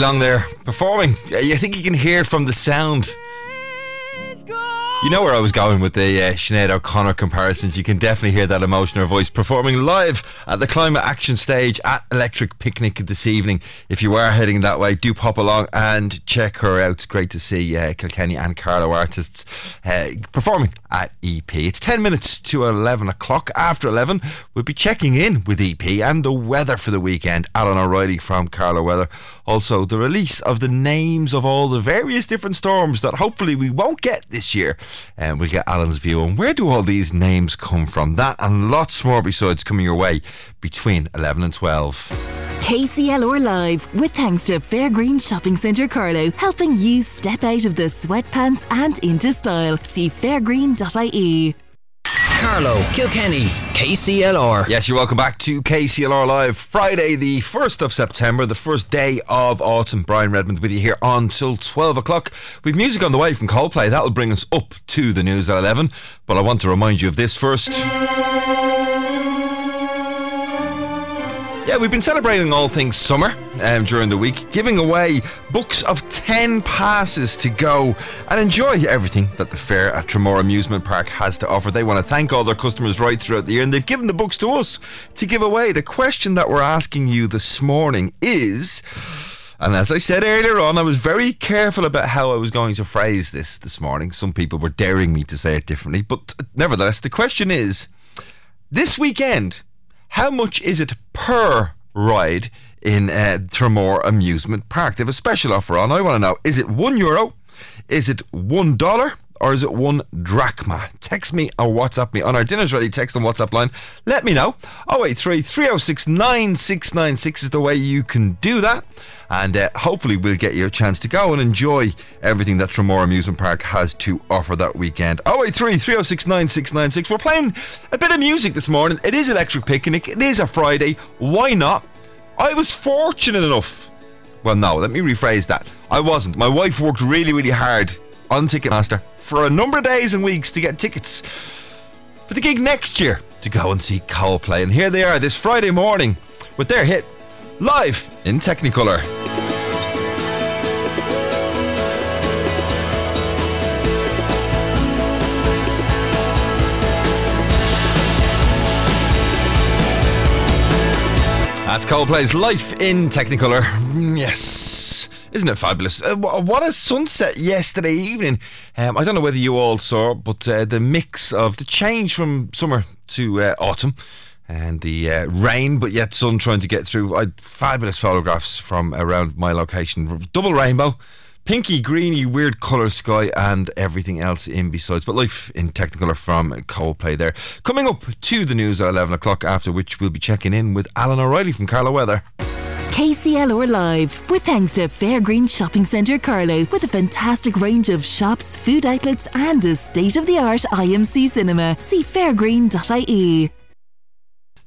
Long there performing. I think you can hear from the sound. You know where I was going with the uh, Sinead O'Connor comparisons. You can definitely hear that emotion in her voice performing live at the Climate Action Stage at Electric Picnic this evening. If you are heading that way, do pop along and check her out. It's great to see uh, Kilkenny and Carlow artists uh, performing at EP. It's 10 minutes to 11 o'clock. After 11, we'll be checking in with EP and the weather for the weekend. Alan O'Reilly from Carlow Weather. Also, the release of the names of all the various different storms that hopefully we won't get this year. And we'll get Alan's view on where do all these names come from. That and lots more besides coming your way between 11 and 12. KCLR Live, with thanks to Fairgreen Shopping Centre Carlow, helping you step out of the sweatpants and into style. See fairgreen.ie. Carlow, Kilkenny, KCLR. Yes, you're welcome back to KCLR Live. Friday, the 1st of September, the first day of autumn. Brian Redmond with you here until 12 o'clock. We've music on the way from Coldplay. That'll bring us up to the news at 11. But I want to remind you of this first. Yeah, we've been celebrating all things summer um, during the week, giving away books of 10 passes to go and enjoy everything that the fair at Tramore Amusement Park has to offer. They want to thank all their customers right throughout the year, and they've given the books to us to give away. The question that we're asking you this morning is. And as I said earlier on, I was very careful about how I was going to phrase this this morning. Some people were daring me to say it differently, but nevertheless, the question is this weekend, how much is it per ride in uh, Tramore Amusement Park? They have a special offer on. I want to know is it one euro, is it one dollar, or is it one drachma? Text me or WhatsApp me on our Dinner's Ready text and WhatsApp line. Let me know. 083 306 9696 is the way you can do that. And uh, hopefully, we'll get you a chance to go and enjoy everything that Tramore Amusement Park has to offer that weekend. 083 306 9696. We're playing a bit of music this morning. It is Electric Picnic, it is a Friday. Why not? I was fortunate enough. Well, no, let me rephrase that. I wasn't. My wife worked really, really hard on Ticketmaster for a number of days and weeks to get tickets for the gig next year to go and see Coldplay. And here they are this Friday morning with their hit live in Technicolor. That's Coldplay's Life in Technicolor. Mm, Yes. Isn't it fabulous? Uh, what a sunset yesterday evening. Um, I don't know whether you all saw, but uh, the mix of the change from summer to uh, autumn and the uh, rain, but yet sun trying to get through. I fabulous photographs from around my location. Double rainbow, pinky, greeny, weird colour sky, and everything else in besides. But life in Technicolor from Coldplay there. Coming up to the news at 11 o'clock, after which we'll be checking in with Alan O'Reilly from Carlow Weather. KCLR Live, with thanks to Fairgreen Shopping Centre Carlow, with a fantastic range of shops, food outlets, and a state of the art IMC cinema. See fairgreen.ie.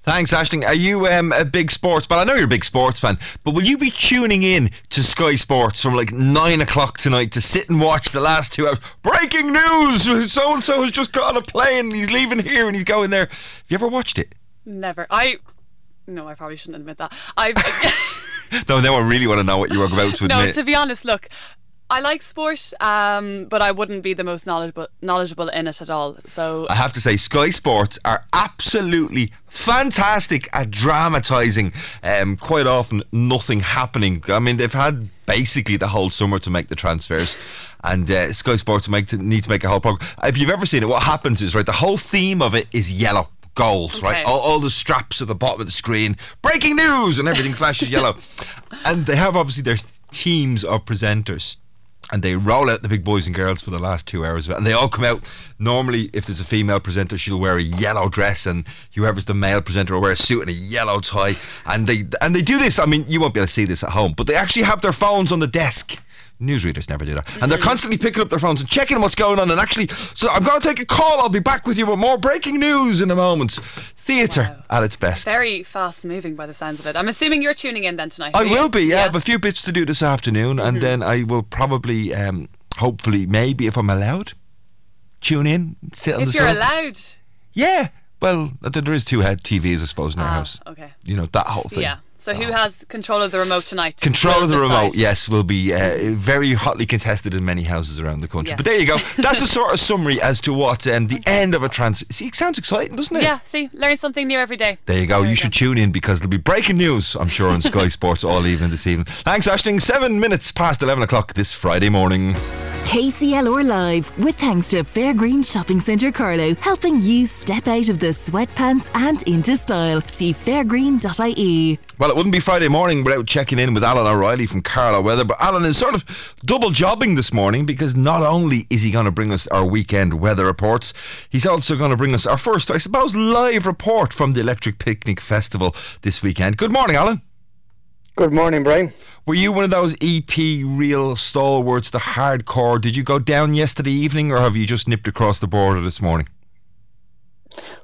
Thanks, Aisling. Are you um, a big sports fan? I know you're a big sports fan, but will you be tuning in to Sky Sports from like nine o'clock tonight to sit and watch the last two hours? Breaking news! So and so has just got on a plane. He's leaving here and he's going there. Have you ever watched it? Never. I. No, I probably shouldn't admit that. I've. No, now I really want to know what you were about to admit. no, to be honest, look, I like sport, um, but I wouldn't be the most knowledgeable knowledgeable in it at all. So I have to say, Sky Sports are absolutely fantastic at dramatising. Um, quite often, nothing happening. I mean, they've had basically the whole summer to make the transfers, and uh, Sky Sports make to, need to make a whole program. If you've ever seen it, what happens is right. The whole theme of it is yellow. Gold, right? All, all the straps at the bottom of the screen, breaking news, and everything flashes yellow. And they have obviously their teams of presenters and they roll out the big boys and girls for the last two hours. And they all come out. Normally, if there's a female presenter, she'll wear a yellow dress, and whoever's the male presenter will wear a suit and a yellow tie. And they and they do this. I mean, you won't be able to see this at home, but they actually have their phones on the desk. Newsreaders never do that, and they're constantly picking up their phones and checking what's going on. And actually, so I'm going to take a call. I'll be back with you with more breaking news in a moment. Theatre at its best. very fast moving by the sounds of it. I'm assuming you're tuning in then tonight. I you? will be. Yeah, I have a few bits to do this afternoon, and then I will probably, um, hopefully, maybe if I'm allowed, tune in, sit on If the you're sofa. allowed. Yeah. Well, there is two head TVs, I suppose, in our Ah, house. okay. You know that whole thing. Yeah. So who has control of the remote tonight? Control of the decide. remote, yes, will be uh, very hotly contested in many houses around the country. Yes. But there you go. That's a sort of summary as to what um, the end of a trans. See, it sounds exciting, doesn't it? Yeah. See, learn something new every day. There you go. you should tune in because there'll be breaking news, I'm sure, on Sky Sports all evening this evening. Thanks, Ashton. Seven minutes past 11 o'clock this Friday morning. KCLR Live, with thanks to Fairgreen Shopping Centre Carlow, helping you step out of the sweatpants and into style. See fairgreen.ie. Well, it wouldn't be Friday morning without checking in with Alan O'Reilly from Carlow Weather. But Alan is sort of double jobbing this morning because not only is he going to bring us our weekend weather reports, he's also going to bring us our first, I suppose, live report from the Electric Picnic Festival this weekend. Good morning, Alan. Good morning, Brian. Were you one of those EP real stalwarts, the hardcore? Did you go down yesterday evening or have you just nipped across the border this morning?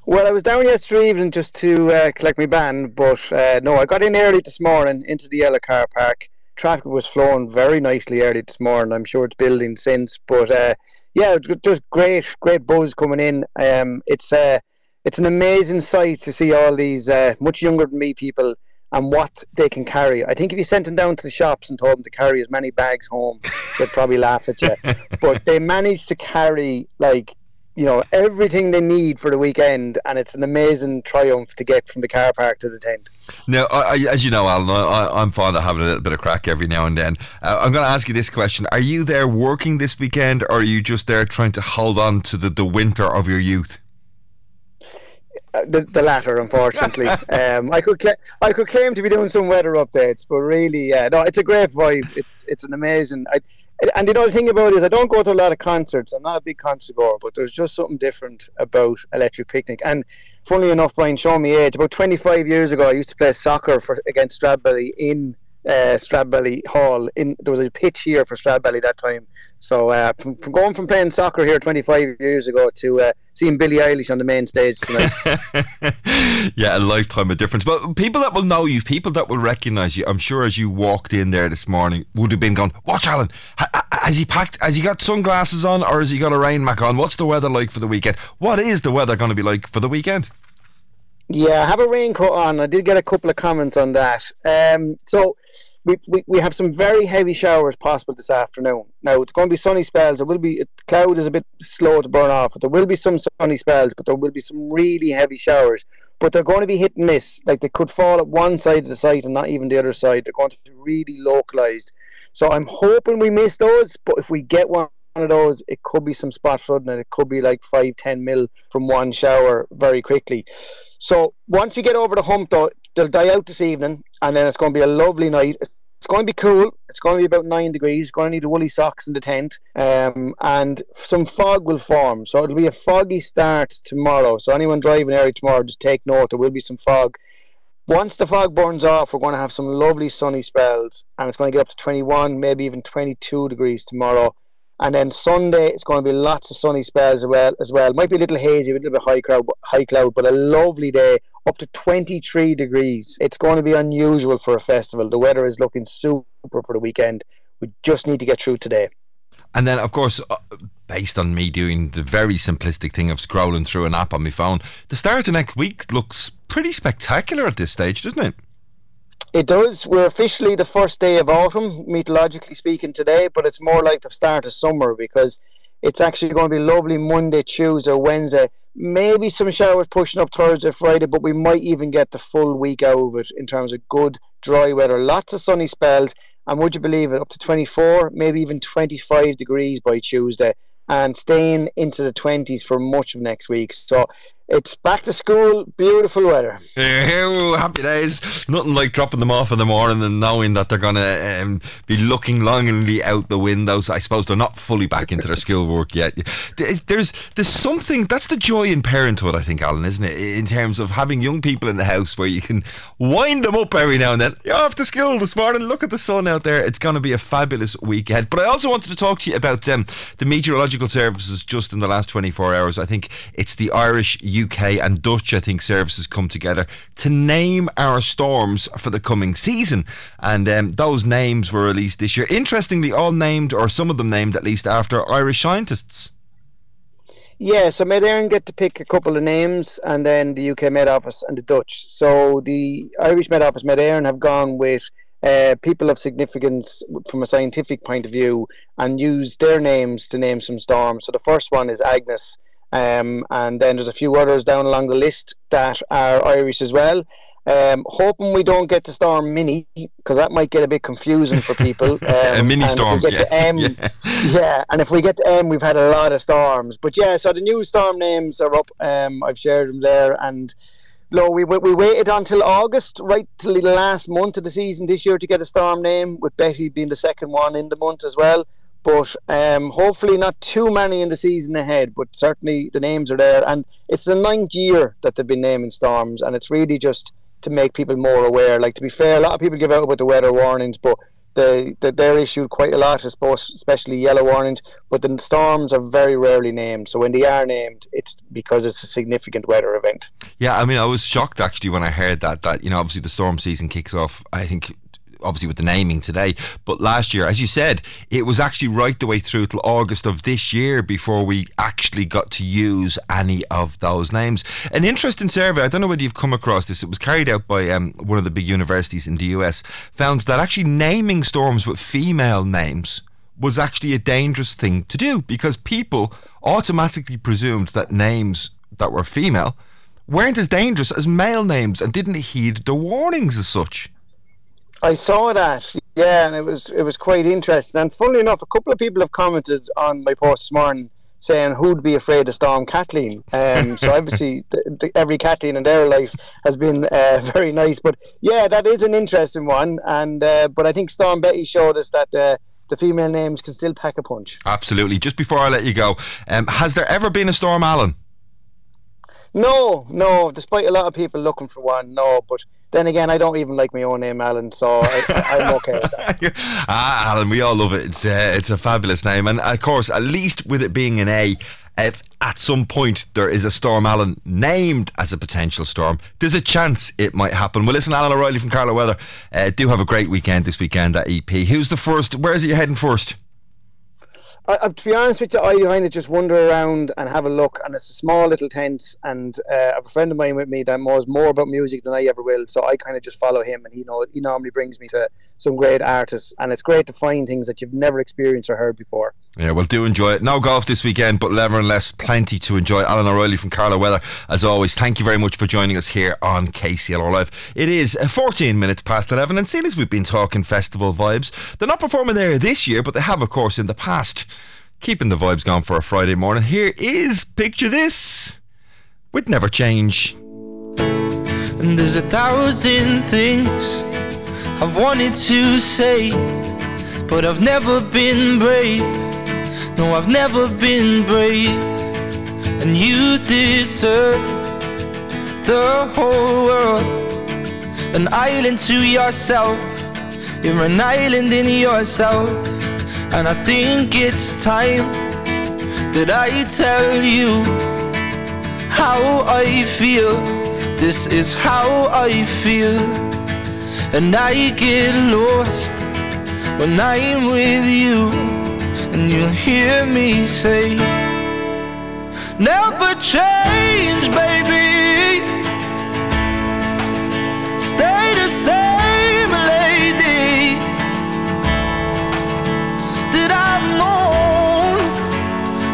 Well, I was down yesterday evening just to uh, collect my band, but uh, no, I got in early this morning into the yellow car park. Traffic was flowing very nicely early this morning. I'm sure it's building since, but uh, yeah, just great, great buzz coming in. Um, it's uh, it's an amazing sight to see all these uh, much younger than me people and what they can carry. I think if you sent them down to the shops and told them to carry as many bags home, they'd probably laugh at you. But they managed to carry like you know everything they need for the weekend, and it's an amazing triumph to get from the car park to the tent. Now, I, I, as you know, Alan, I, I'm fond of having a little bit of crack every now and then. Uh, I'm going to ask you this question: Are you there working this weekend, or are you just there trying to hold on to the, the winter of your youth? Uh, the, the latter, unfortunately. um, I could cl- I could claim to be doing some weather updates, but really, yeah, no, it's a great vibe. It's it's an amazing. I, and the other thing about it is, I don't go to a lot of concerts. I'm not a big concert goer, but there's just something different about Electric Picnic. And funnily enough, Brian, show me age. About 25 years ago, I used to play soccer for against Stradbally in uh, Stradbally Hall. In there was a pitch here for Stradbally that time. So uh, from, from, going from playing soccer here 25 years ago to uh, seeing Billie Eilish on the main stage tonight. yeah, a lifetime of difference. But people that will know you, people that will recognise you, I'm sure as you walked in there this morning would have been going, "Watch Alan, has he packed? Has he got sunglasses on, or has he got a rain mac on? What's the weather like for the weekend? What is the weather going to be like for the weekend?" Yeah, I have a raincoat on. I did get a couple of comments on that. Um, so we, we, we have some very heavy showers possible this afternoon. Now it's going to be sunny spells. It will be the cloud is a bit slow to burn off, but there will be some sunny spells. But there will be some really heavy showers. But they're going to be hit and miss. Like they could fall at one side of the site and not even the other side. They're going to be really localized. So I'm hoping we miss those. But if we get one of those, it could be some spot flooding and it could be like five, ten mil from one shower very quickly. So once you get over the hump, though, they'll die out this evening, and then it's going to be a lovely night. It's going to be cool. It's going to be about nine degrees. Going to need the woolly socks in the tent, um, and some fog will form. So it'll be a foggy start tomorrow. So anyone driving early tomorrow, just take note. There will be some fog. Once the fog burns off, we're going to have some lovely sunny spells, and it's going to get up to 21, maybe even 22 degrees tomorrow. And then Sunday, it's going to be lots of sunny spells as well. As well, might be a little hazy, a little bit high cloud, high cloud, but a lovely day, up to 23 degrees. It's going to be unusual for a festival. The weather is looking super for the weekend. We just need to get through today. And then, of course, uh, based on me doing the very simplistic thing of scrolling through an app on my phone, the start of next week looks pretty spectacular at this stage, doesn't it? It does. We're officially the first day of autumn, meteorologically speaking, today, but it's more like the start of summer because it's actually going to be lovely Monday, Tuesday, Wednesday. Maybe some showers pushing up Thursday, Friday, but we might even get the full week out of it in terms of good, dry weather. Lots of sunny spells, and would you believe it, up to 24, maybe even 25 degrees by Tuesday, and staying into the 20s for much of next week. So it's back to school, beautiful weather. Oh, happy days. Nothing like dropping them off in the morning and knowing that they're going to um, be looking longingly out the windows. I suppose they're not fully back into their schoolwork yet. There's there's something, that's the joy in parenthood, I think, Alan, isn't it? In terms of having young people in the house where you can wind them up every now and then. You're off to school this morning, look at the sun out there. It's going to be a fabulous weekend. But I also wanted to talk to you about um, the meteorological services just in the last 24 hours. I think it's the Irish UK and Dutch, I think, services come together to name our storms for the coming season. And um, those names were released this year. Interestingly, all named, or some of them named at least, after Irish scientists. Yeah, so Met Éireann get to pick a couple of names, and then the UK Met Office and the Dutch. So the Irish Met Office, Met Éireann, have gone with uh, people of significance from a scientific point of view and used their names to name some storms. So the first one is Agnes, um, and then there's a few others down along the list that are Irish as well. Um, hoping we don't get to storm Minnie because that might get a bit confusing for people. Um, a mini storm, yeah. M, yeah. yeah. And if we get to M, we've had a lot of storms. But yeah, so the new storm names are up. Um, I've shared them there, and no, we we waited until August, right till the last month of the season this year to get a storm name, with Betty being the second one in the month as well but um, hopefully not too many in the season ahead. But certainly the names are there, and it's the ninth year that they've been naming storms, and it's really just to make people more aware. Like to be fair, a lot of people give out about the weather warnings, but they, they they're issued quite a lot, I suppose, especially yellow warnings. But the storms are very rarely named. So when they are named, it's because it's a significant weather event. Yeah, I mean, I was shocked actually when I heard that. That you know, obviously the storm season kicks off. I think obviously with the naming today. But last year, as you said, it was actually right the way through till August of this year before we actually got to use any of those names. An interesting survey, I don't know whether you've come across this, it was carried out by um, one of the big universities in the US, found that actually naming storms with female names was actually a dangerous thing to do because people automatically presumed that names that were female weren't as dangerous as male names and didn't heed the warnings as such. I saw that, yeah, and it was it was quite interesting. And funnily enough, a couple of people have commented on my post this morning saying who'd be afraid of Storm Kathleen. Um, so obviously, the, the, every Kathleen in their life has been uh, very nice. But yeah, that is an interesting one. And uh, but I think Storm Betty showed us that. Uh, the female names can still pack a punch. Absolutely. Just before I let you go, um, has there ever been a Storm Alan? No, no. Despite a lot of people looking for one, no. But then again, I don't even like my own name, Alan, so I, am okay with that. ah, Alan, we all love it. It's uh, it's a fabulous name, and of course, at least with it being an A, if at some point there is a Storm Alan named as a potential storm, there's a chance it might happen. Well, listen, Alan O'Reilly from Carlow Weather, uh, do have a great weekend this weekend at EP. Who's the first? Where is it you're heading first? I, I, to be honest with you, I kind of just wander around and have a look, and it's a small little tent, and uh, a friend of mine with me that knows more about music than I ever will, so I kind of just follow him, and he know he normally brings me to some great artists, and it's great to find things that you've never experienced or heard before. Yeah, well, do enjoy it. No golf this weekend, but nevertheless, plenty to enjoy. Alan O'Reilly from Carlow Weather, as always, thank you very much for joining us here on KCLR Live. It is uh, 14 minutes past 11, and seeing as we've been talking festival vibes, they're not performing there this year, but they have, of course, in the past keeping the vibes going for a Friday morning. Here is Picture This with Never Change. And there's a thousand things I've wanted to say, but I've never been brave. No, I've never been brave. And you deserve the whole world, an island to yourself. You're an island in yourself. And I think it's time that I tell you how I feel. This is how I feel. And I get lost when I'm with you. And you'll hear me say, Never change, baby. Stay the same, lady. That I've known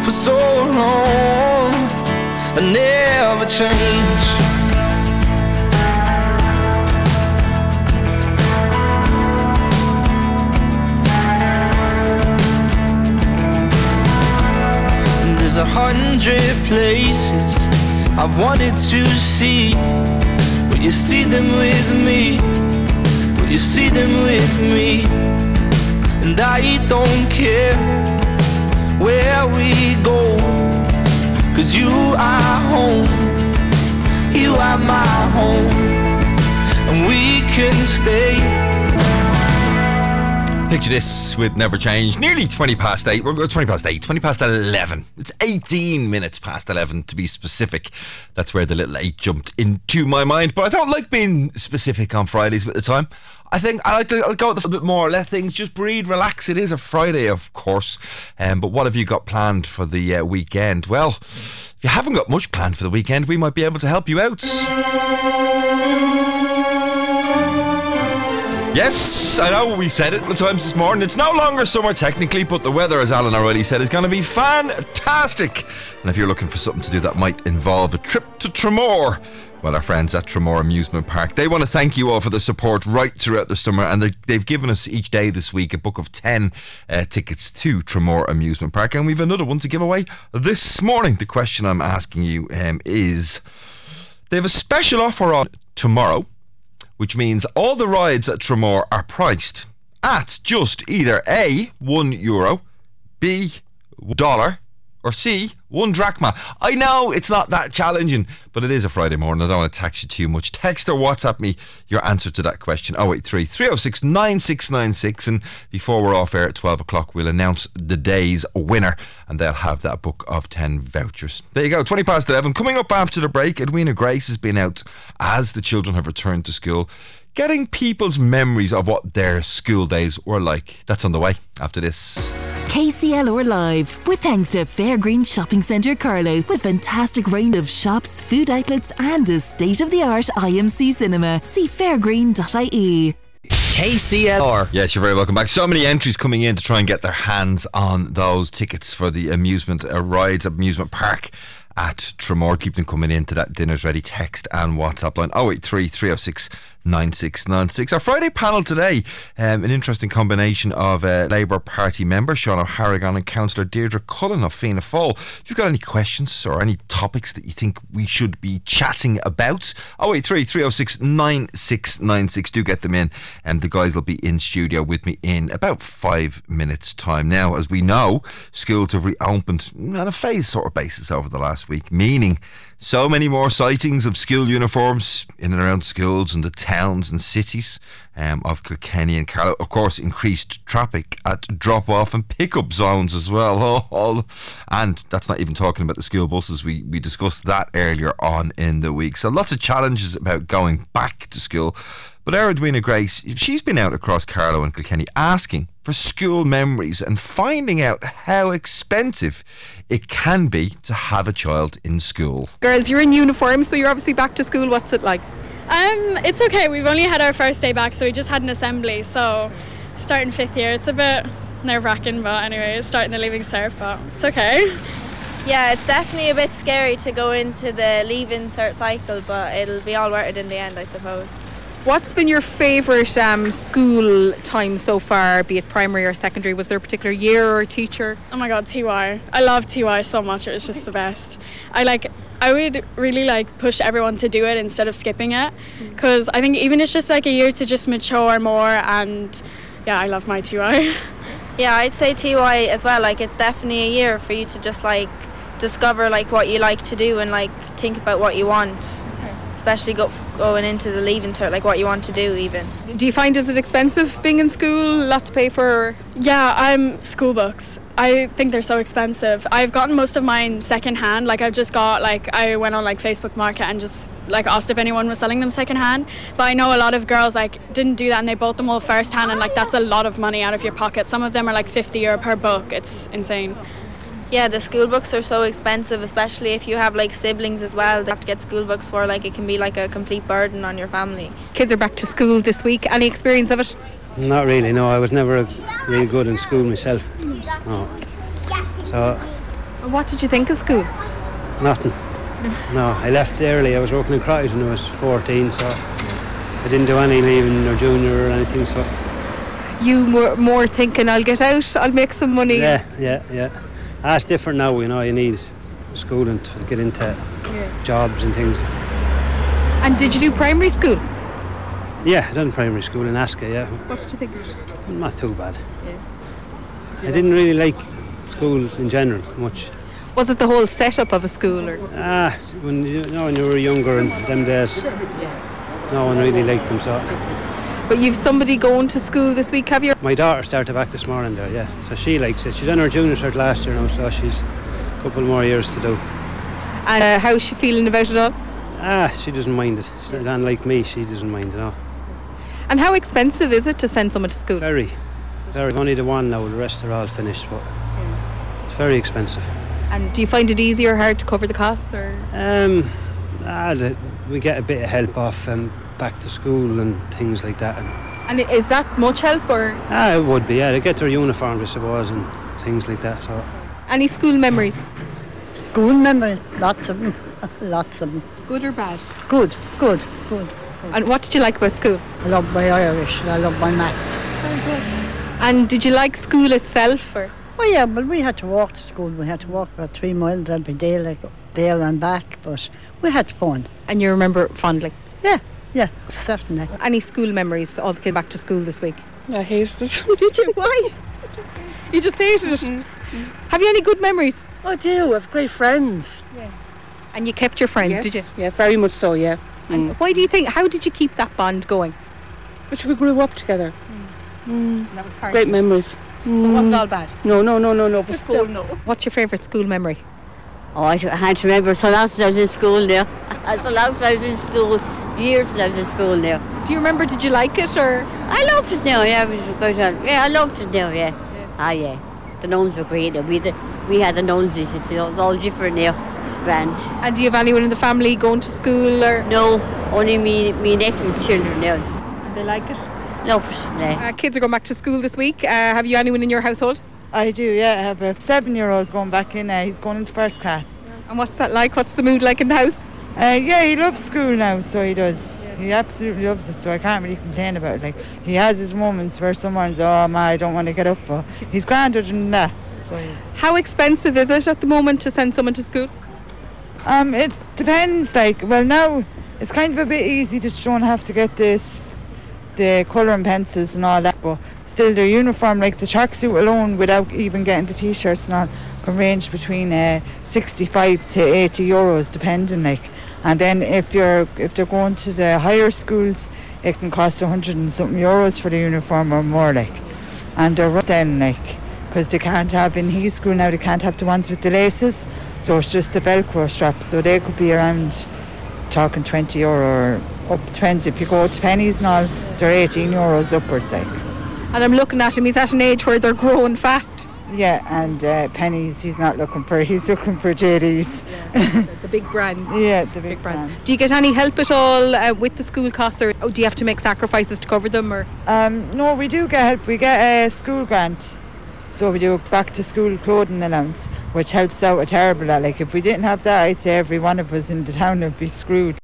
for so long. I never change. A hundred places I've wanted to see. Will you see them with me? Will you see them with me? And I don't care where we go. Cause you are home. You are my home. And we can stay. Picture this with Never Change. Nearly 20 past 8. We're 20 past 8. 20 past 11. It's 18 minutes past 11 to be specific. That's where the little 8 jumped into my mind. But I don't like being specific on Fridays at the time. I think I like to I'll go with a bit more. Let things just breathe, relax. It is a Friday, of course. Um, but what have you got planned for the uh, weekend? Well, if you haven't got much planned for the weekend, we might be able to help you out. Yes, I know we said it times this morning. It's no longer summer technically, but the weather, as Alan already said, is going to be fantastic. And if you're looking for something to do that might involve a trip to Tramore, well, our friends at Tramore Amusement Park, they want to thank you all for the support right throughout the summer. And they've given us each day this week a book of 10 uh, tickets to Tramore Amusement Park. And we've another one to give away this morning. The question I'm asking you um, is they have a special offer on tomorrow which means all the rides at Tramore are priced at just either A, one euro, B, dollar, or C, one drachma. I know it's not that challenging, but it is a Friday morning. I don't want to tax you too much. Text or WhatsApp me your answer to that question 083 306 9696. And before we're off air at 12 o'clock, we'll announce the day's winner and they'll have that book of 10 vouchers. There you go, 20 past 11. Coming up after the break, Edwina Grace has been out as the children have returned to school getting people's memories of what their school days were like. That's on the way after this. KCLR Live, with thanks to Fairgreen Shopping Centre Carlow, with fantastic range of shops, food outlets, and a state of the art IMC cinema. See fairgreen.ie. KCLR. Yes, you're very welcome back. So many entries coming in to try and get their hands on those tickets for the amusement uh, rides amusement park at Tramore. Keep them coming into that Dinner's Ready text and WhatsApp line 083 306 9696. Our Friday panel today, um, an interesting combination of uh, Labour Party member Seán Ó hArgáin and Councillor Deirdre Cullen of Fianna Fáil. If you've got any questions or any topics that you think we should be chatting about, 083 306 9696, do get them in, and the guys will be in studio with me in about five minutes' time. Now, as we know, schools have reopened on a phase sort of basis over the last week, meaning so many more sightings of school uniforms in and around schools and the towns and cities um, of Kilkenny and Carlow. Of course, increased traffic at drop off and pick up zones as well. Oh, and that's not even talking about the school buses. We, we discussed that earlier on in the week. So lots of challenges about going back to school. But Edwina Grace, she's been out across Carlow and Kilkenny asking for school memories and finding out how expensive it can be to have a child in school. Girls, you're in uniform, so you're obviously back to school. What's it like? Um, it's okay. We've only had our first day back, so we just had an assembly. So, starting fifth year, it's a bit nerve wracking, but anyway, it's starting the leaving cert, but it's okay. Yeah, it's definitely a bit scary to go into the leaving cert cycle, but it'll be all worth it in the end, I suppose. What's been your favourite um, school time so far, be it primary or secondary? Was there a particular year or teacher? Oh my god, TY. I love TY so much. It was just the best. I like I would really like push everyone to do it instead of skipping it because I think even it's just like a year to just mature more and yeah, I love my TY. Yeah, I'd say TY as well. Like it's definitely a year for you to just like discover like what you like to do and like think about what you want especially go, going into the leaving cert, like what you want to do even. Do you find is it expensive being in school? A lot to pay for? Yeah, I'm school books. I think they're so expensive. I've gotten most of mine second hand. Like I've just got like I went on like Facebook Market and just like asked if anyone was selling them second hand. But I know a lot of girls like didn't do that and they bought them all first hand and like that's a lot of money out of your pocket. Some of them are like 50 euro per book. It's insane. Yeah, the school books are so expensive, especially if you have like siblings as well. They have to get school books for like it can be like a complete burden on your family. Kids are back to school this week. Any experience of it? Not really. No, I was never really good in school myself. No. So. What did you think of school? Nothing. No, I left early. I was working in Crichton when I was 14, so I didn't do any leaving or junior or anything. So. You were more thinking, I'll get out, I'll make some money. Yeah, yeah, yeah. Ah, it's different now, you know, you need schooling to get into yeah. jobs and things. And did you do primary school? Yeah, I done primary school in Aska, yeah. What did you think of it? Not too bad. Yeah. I didn't really like school in general much. Was it the whole setup of a school? Or? Ah, when you, know, when you were younger in them days, yeah. no one really liked them, so but you've somebody going to school this week, have you? My daughter started back this morning there, yeah. So she likes it. She's done her junior cert last year now, so she's a couple more years to do. And uh, how's she feeling about it all? Ah, she doesn't mind it. Unlike me, she doesn't mind it all. And how expensive is it to send someone to school? Very. Very. Only the one now, the rest are all finished, but it's very expensive. And do you find it easy or hard to cover the costs? Or? Um, ah, we get a bit of help off um, back to school and things like that. And is that much help or? Ah, it would be. Yeah, they get their uniforms, I suppose, and things like that. So. Any school memories? School memories, lots of them, lots of them. Good or bad? Good, good, good. And what did you like about school? I love my Irish. I love my maths. Very good. And did you like school itself, or? Oh yeah, but we had to walk to school. We had to walk about three miles every day, like there and back. But we had fun. And you remember fondly? Yeah, yeah, certainly. Any school memories? All the kids back to school this week? I hated it. Did you? Why? You just hated it. Mm-hmm. Have you any good memories? I do. I've great friends. Yeah. And you kept your friends, yes. did you? Yeah, very much so. Yeah. And mm. why do you think? How did you keep that bond going? Which we grew up together. Mm. Mm. That was great memories. So it wasn't all bad. No, no, no, no, no. But still, no. What's your favourite school memory? Oh, I can't remember. So long since I was in school now. So long since I was in school years since I was in school now. Do you remember? Did you like it or? I loved it now. Yeah, it was good. Yeah, I loved it now. Yeah. yeah. Ah, yeah. The nuns were great. We the, we had the nuns visits. You know, it was all different now. It's grand. And do you have anyone in the family going to school or? No, only me, me nephew's children now. And they like it. Love it. Yeah. Uh, kids are going back to school this week. Uh, have you anyone in your household? I do. Yeah, I have a seven-year-old going back in. Uh, he's going into first class. And what's that like? What's the mood like in the house? Uh, yeah, he loves school now, so he does. He absolutely loves it, so I can't really complain about it. Like he has his moments where someone's, oh my, I don't want to get up, but he's grander than that. So How expensive is it at the moment to send someone to school? um, it depends. Like, well, now it's kind of a bit easy to don't have to get this, the colouring pencils and all that, but still their uniform, like the tracksuit alone, without even getting the t-shirts and all, can range between uh, 65 to 80 euros, depending. Like, and then if you're if they're going to the higher schools, it can cost 100 and something euros for the uniform or more. Like, and they're then like because they can't have in his school now they can't have the ones with the laces so it's just the velcro straps so they could be around talking 20 euro or up 20 if you go to Penneys and all they're 18 euros upwards like And I'm looking at him, he's at an age where they're growing fast. Yeah and uh, Penneys he's not looking for he's looking for JDs The big brands. yeah the big, brands. Do you get any help at all uh, with the school costs, or oh, do you have to make sacrifices to cover them? Or Um, no, we do get help. We get a school grant. So we do a back to school clothing allowance, which helps out a terrible lot. Like if we didn't have that, I'd say every one of us in the town would be screwed.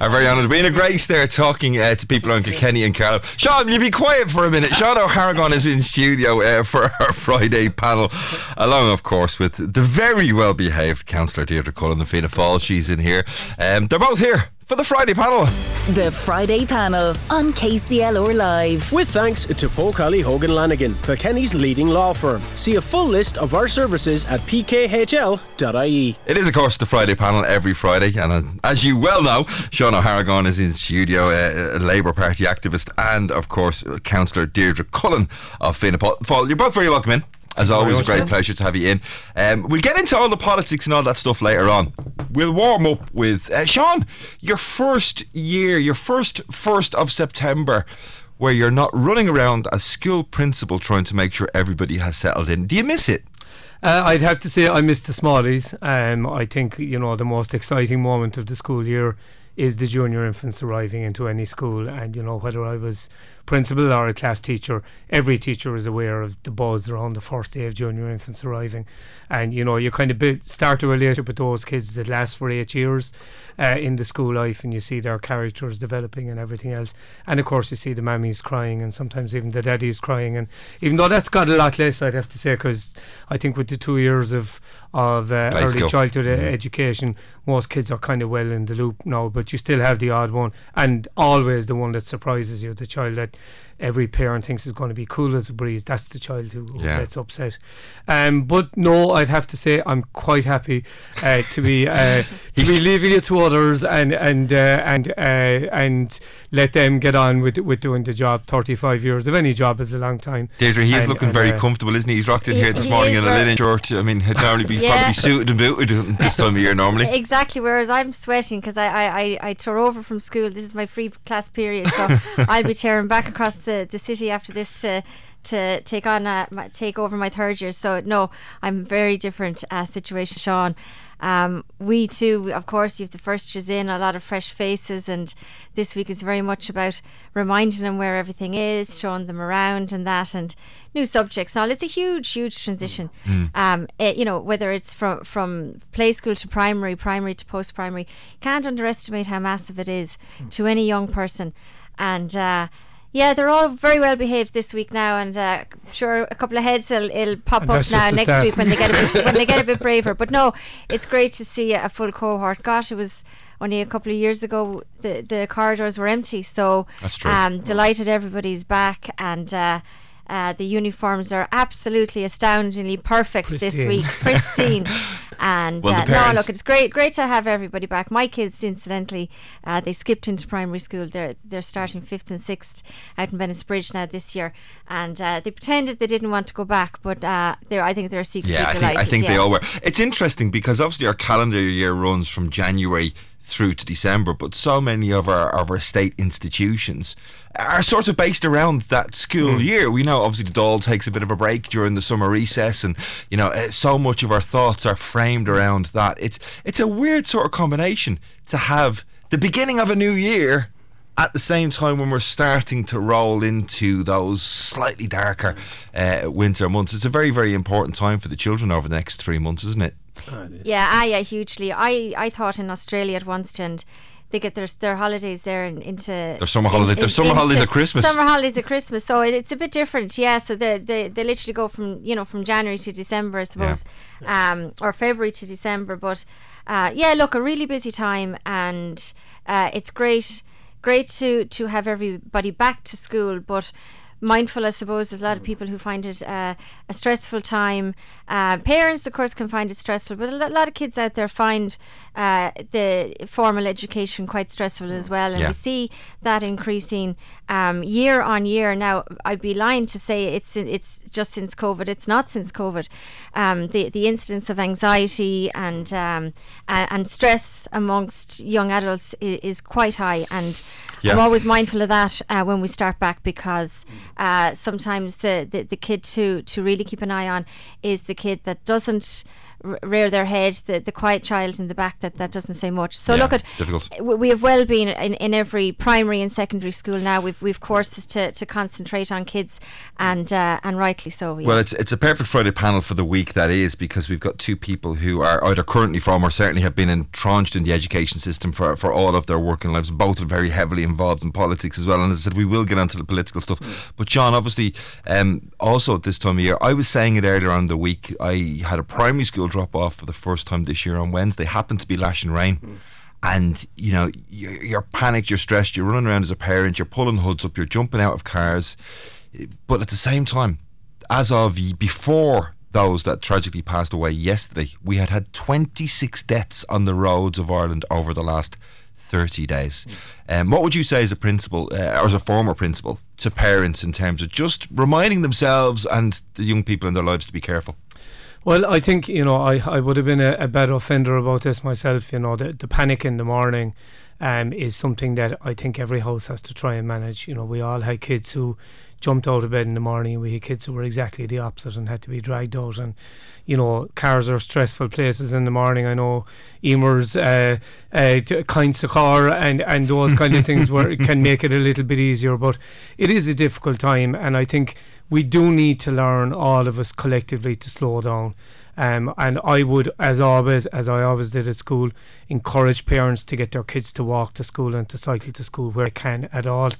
Our very honoured Edwina Grace there talking uh, to people on Kilkenny and Carlow. Sean, you be quiet for a minute. Sean Ó hArgáin is in studio uh, for our Friday panel, along, of course, with the very well behaved Councillor Deirdre Cullen, the Fianna Fáil. She's in here. Um, they're both here for the Friday panel. The Friday panel on KCLR Live. With thanks to Poe Kiely Hogan Lanigan, Kilkenny's leading law firm. See a full list of our services at pkhl.ie. It is, of course, the Friday panel every Friday, and as, as you well know, Sean Ó hArgáin is in studio, uh, a Labour Party activist, and of course, Councillor Deirdre Cullen of Fianna Fáil. You're both very welcome in. As always, a great man. pleasure to have you in. Um, we'll get into all the politics and all that stuff later on. We'll warm up with uh, Sean. Your first year, your first first of September, where you're not running around as school principal trying to make sure everybody has settled in. Do you miss it? Uh, I'd have to say I miss the smallies. Um, I think you know the most exciting moment of the school year is the junior infants arriving into any school, and you know whether I was principal or a class teacher, every teacher is aware of the buzz around the first day of junior infants arriving, and you know you kind of build, start a relationship with those kids that last for eight years uh, in the school life, and you see their characters developing and everything else, and of course you see the mammies crying and sometimes even the daddies crying, and even though that's got a lot less, I'd have to say, because I think with the two years of of uh, early childhood Mhm. education, most kids are kind of well in the loop now, but you still have the odd one, and always the one that surprises you, the child that every parent thinks is going to be cool as a breeze. That's the child who, who Yeah. gets upset. Um, but no, I'd have to say I'm quite happy uh, to be uh, to be leaving it to others and and uh, and uh, and let them get on with with doing the job. Thirty five years of any job is a long time. Deirdre, he is And- looking and, very uh, comfortable, isn't he? He's rocked in He- here this he morning in a linen shirt. I mean, he'd normally be Yeah. probably suited and booted this time of year normally. Exactly. Whereas I'm sweating because I, I, I, I tore over from school. This is my free class period, so I'll be tearing back across the, the city after this to to take on uh, my, take over my third year. So no, I'm very different uh, situation, Sean. Um, we too, of course, you've the first years in, a lot of fresh faces, and this week is very much about reminding them where everything is, showing them around, and that, and new subjects. Now, it's a huge, huge transition. Mm. Um, it, you know, whether it's from from play school to primary, primary to post primary, can't underestimate how massive it is to any young person, and. Uh, yeah, they're all very well behaved this week now, and uh, I'm sure a couple of heads will it'll pop And up now next week when they get a bit, when they get a bit braver. But no, it's great to see a full cohort. Gosh, it was only a couple of years ago the the corridors were empty, so That's true. um, delighted everybody's back and. Uh, uh, the uniforms are absolutely astoundingly perfect this week, pristine, and Well, uh, no, look, it's great, great to have everybody back. My kids, incidentally, uh, they skipped into primary school. They're they're starting fifth and sixth out in Bennettsbridge now this year, and uh, they pretended they didn't want to go back, but uh, they're I think they're secretly Yeah, I think, delighted. I think yeah. they all were. It's interesting because obviously our calendar year runs from January through to December, but so many of our of our state institutions are sort of based around that school Hmm. year. We know obviously the Dáil takes a bit of a break during the summer recess, and you know eh, so much of our thoughts are framed around that. It's it's a weird sort of combination to have the beginning of a new year at the same time when we're starting to roll into those slightly darker uh, winter months. It's a very, very important time for the children over the next three months, isn't it? Yeah, ah, yeah, hugely. I, I thought in Australia at once, and they get their their holidays there in, into Their summer holidays- their summer holidays at Christmas. Summer holidays at Christmas, so it, it's a bit different. Yeah, so they they they literally go from you know from January to December, I suppose, um, or February to December. But uh, yeah, look, a really busy time, and uh, it's great great to to have everybody back to school, but mindful, I suppose. There's a lot of people who find it uh, a stressful time. Uh, parents, of course, can find it stressful, but a lot of kids out there find uh, the formal education quite stressful as well. And Yeah. we see that increasing um, year on year. Now, I'd be lying to say it's it's just since COVID. It's not since COVID. Um, the the incidence of anxiety and um, and, stress amongst young adults is, is quite high, and I'm always mindful of that uh, when we start back because uh, sometimes the, the, the kid to, to really keep an eye on is the kid that doesn't r- rear their head, the, the quiet child in the back that, that doesn't say much. So Yeah, look at it's difficult. we have well been in, in every primary and secondary school now. We've we've courses to, to concentrate on kids, and uh, and rightly so. Yeah. Well, it's it's a perfect Friday panel for the week that is because we've got two people who are either currently from or certainly have been entrenched in the education system for, for all of their working lives. Both are very heavily involved in politics as well. And as I said, we will get onto the political stuff. But John, obviously, um, also at this time of year, I was saying it earlier on in the week. I had a primary school drop off for the first time this year on Wednesday. Happened to be lashing rain. And you know you're, you're panicked, you're stressed, you're running around as a parent, you're pulling hoods up, you're jumping out of cars, but at the same time, as of before those that tragically passed away yesterday, we had had 26 deaths on the roads of Ireland over the last 30 days. Um, what would you say as a principal, uh, or as a former principal, to parents in terms of just reminding themselves and the young people in their lives to be careful? Well, I think you know I, I would have been a, a bad offender about this myself. You know, the, the panic in the morning um, is something that I think every house has to try and manage. You know, we all had kids who jumped out of bed in the morning, and we had kids who were exactly the opposite and had to be dragged out. And you know, cars are stressful places in the morning. I know Emer's, uh, uh, kinds of car, and and those kind of things where can make it a little bit easier. But it is a difficult time, and I think we do need to learn all of us collectively to slow down. Um, and I would, as always, as I always did at school, encourage parents to get their kids to walk to school and to cycle to school where they can at all.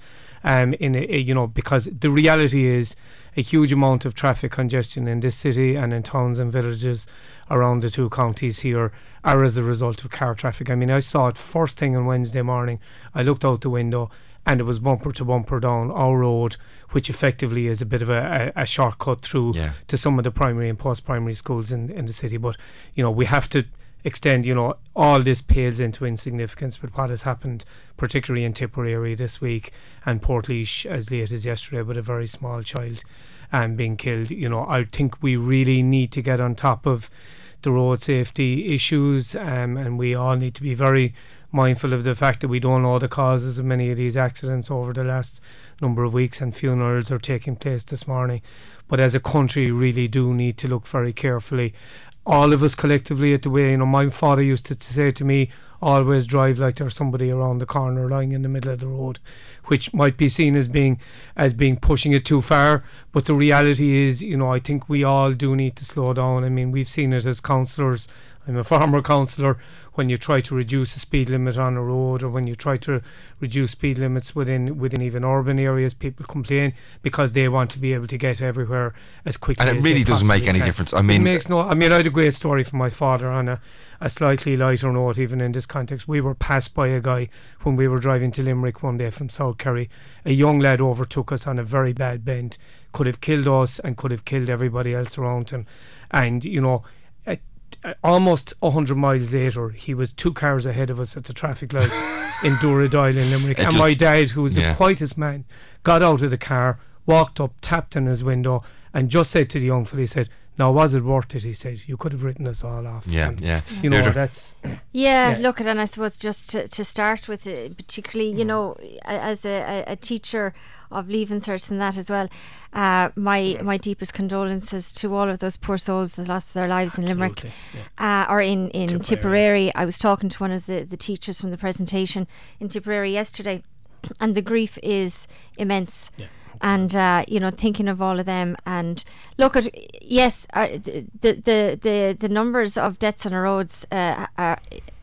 Um, in a, a- you know, because the reality is a huge amount of traffic congestion in this city and in towns and villages around the two counties here are as a result of car traffic. I mean, I saw it first thing on Wednesday morning. I looked out the window and it was bumper to bumper down our road, which effectively is a bit of a, a, a shortcut through Yeah. to some of the primary and post primary schools in, in the city. But, you know, we have to extend, you know, all this pales into insignificance But what has happened, particularly in Tipperary this week and Portlaoise as late as yesterday with a very small child um, being killed. You know, I think we really need to get on top of the road safety issues um, and we all need to be very mindful of the fact that we don't know the causes of many of these accidents over the last number of weeks and funerals are taking place this morning. But as a country, really do need to look very carefully. All of us collectively at the way, you know, my father used to, say to me, always drive like there's somebody around the corner lying in the middle of the road, which might be seen as being as being pushing it too far. But the reality is, you know, I think we all do need to slow down. I mean, we've seen it as councillors. I'm a former councillor. When you try to reduce the speed limit on a road, or when you try to reduce speed limits within within even urban areas, people complain because they want to be able to get everywhere as quickly. And it really doesn't make any can. difference. I mean, It makes no. I mean, I had a great story from my father on a, a slightly lighter note, even in this context. We were passed by a guy when we were driving to Limerick one day from South Kerry. A young lad overtook us on a very bad bend, could have killed us and could have killed everybody else around him. And you know, almost hundred miles later, he was two cars ahead of us at the traffic lights in Dooradoyle in Limerick. It and my dad, who was yeah. the quietest man, got out of the car, walked up, tapped on his window, and just said to the young fellow, he said, "Now was it worth it?" He said, "You could have written us all off." Yeah, And, yeah. You know Deirdre. that's Yeah, Yeah. look at and I suppose just to, to start with, uh, particularly you know, as a, a, a teacher of leaving certs and that as well. Uh, my my deepest condolences to all of those poor souls that lost their lives in Limerick, Absolutely, uh, or in in Tipperary. Tipperary. I was talking to one of the the teachers from the presentation in Tipperary yesterday, and the grief is immense. and uh, you know thinking of all of them and look at yes uh, the, the the the numbers of deaths on the roads uh, are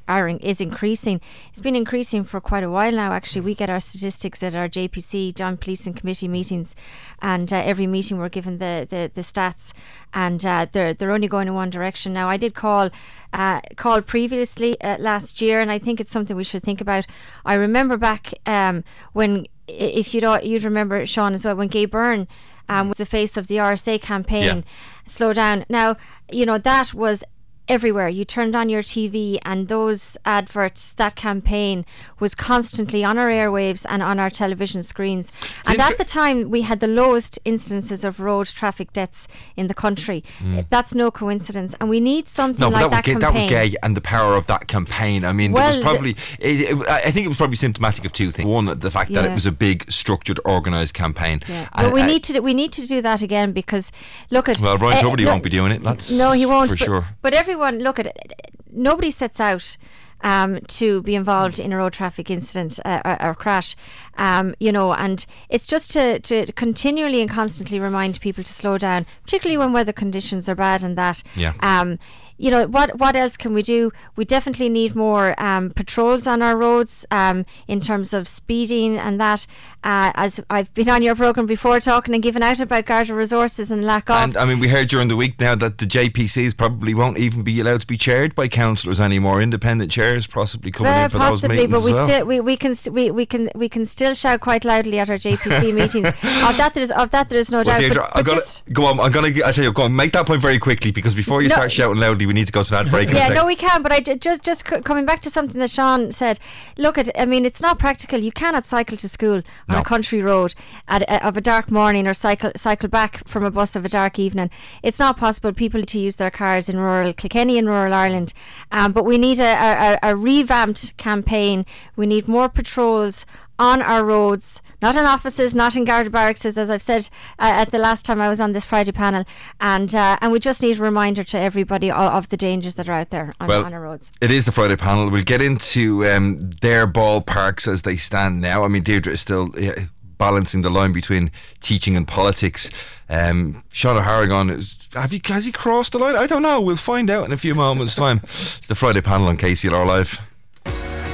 are in- is increasing. It's been increasing for quite a while now. Actually, we get our statistics at our JPC Joint Policing Committee meetings, and uh, every meeting we're given the the, the stats, and uh, they're they're only going in one direction now. I did call uh, call previously uh, last year, and I think it's something we should think about. I remember back um, when, if you'd you'd remember Sean as well, when Gay Byrne um, was the face of the RSA campaign, slow down. Now you know that was everywhere. You turned on your TV, and those adverts, that campaign was constantly on our airwaves and on our television screens. and at the time, we had the lowest instances of road traffic deaths in the country. Mm. That's no coincidence, and we need something No, like that was that gay, that was gay, and the power of that campaign. I mean, Well, it was probably. It, it, I think it was probably symptomatic of two things. One, the fact that it was a big, structured, organised campaign. Yeah. And- but we and- need to do, we need to do that again because look at Well, Brian eh, Tubridy look- won't be doing it. That's no, he won't for but, sure. But everyone, look at it. Nobody sets out um, to be involved in a road traffic incident uh, or, or crash, um, you know, and it's just to, to continually and constantly remind people to slow down, particularly when weather conditions are bad and that. Yeah. Um, you know what? What else can we do? We definitely need more um, patrols on our roads um, in terms of speeding and that. Uh, as I've been on your program before, talking and giving out about Garda resources and lack of. And I mean, we heard during the week now that the JPCs probably won't even be allowed to be chaired by councillors anymore. Independent chairs possibly coming in for those meetings but as we well. still we, we can we, we can we can still shout quite loudly at our JPC meetings. Of that there's of that there is no Well, doubt. Deirdre, but, I'm but gonna go on. I'm gonna. I tell you, go on. Make that point very quickly because before you No. start shouting loudly, we need to go to that break. yeah, no, we can. But I d- just just c- coming back to something that Sean said. Look at, I mean, it's not practical. You cannot cycle to school on a country road at, of a dark morning or cycle cycle back from a bus of a dark evening. It's not possible. People to use their cars in rural Kilkenny and rural Ireland. Um, but we need a, a a revamped campaign. We need more patrols on our roads, not in offices, not in Garda barracks, as I've said uh, at the last time I was on this Friday panel, and uh, and we just need a reminder to everybody of, of the dangers that are out there on, well, on our roads. It is the Friday panel. We'll get into um, their ballparks as they stand now. I mean, Deirdre is still uh, balancing the line between teaching and politics. Um, Sean Ó hArgáin, is, have you, has he crossed the line? I don't know. We'll find out in a few moments' time. It's the Friday panel on KCLR Live.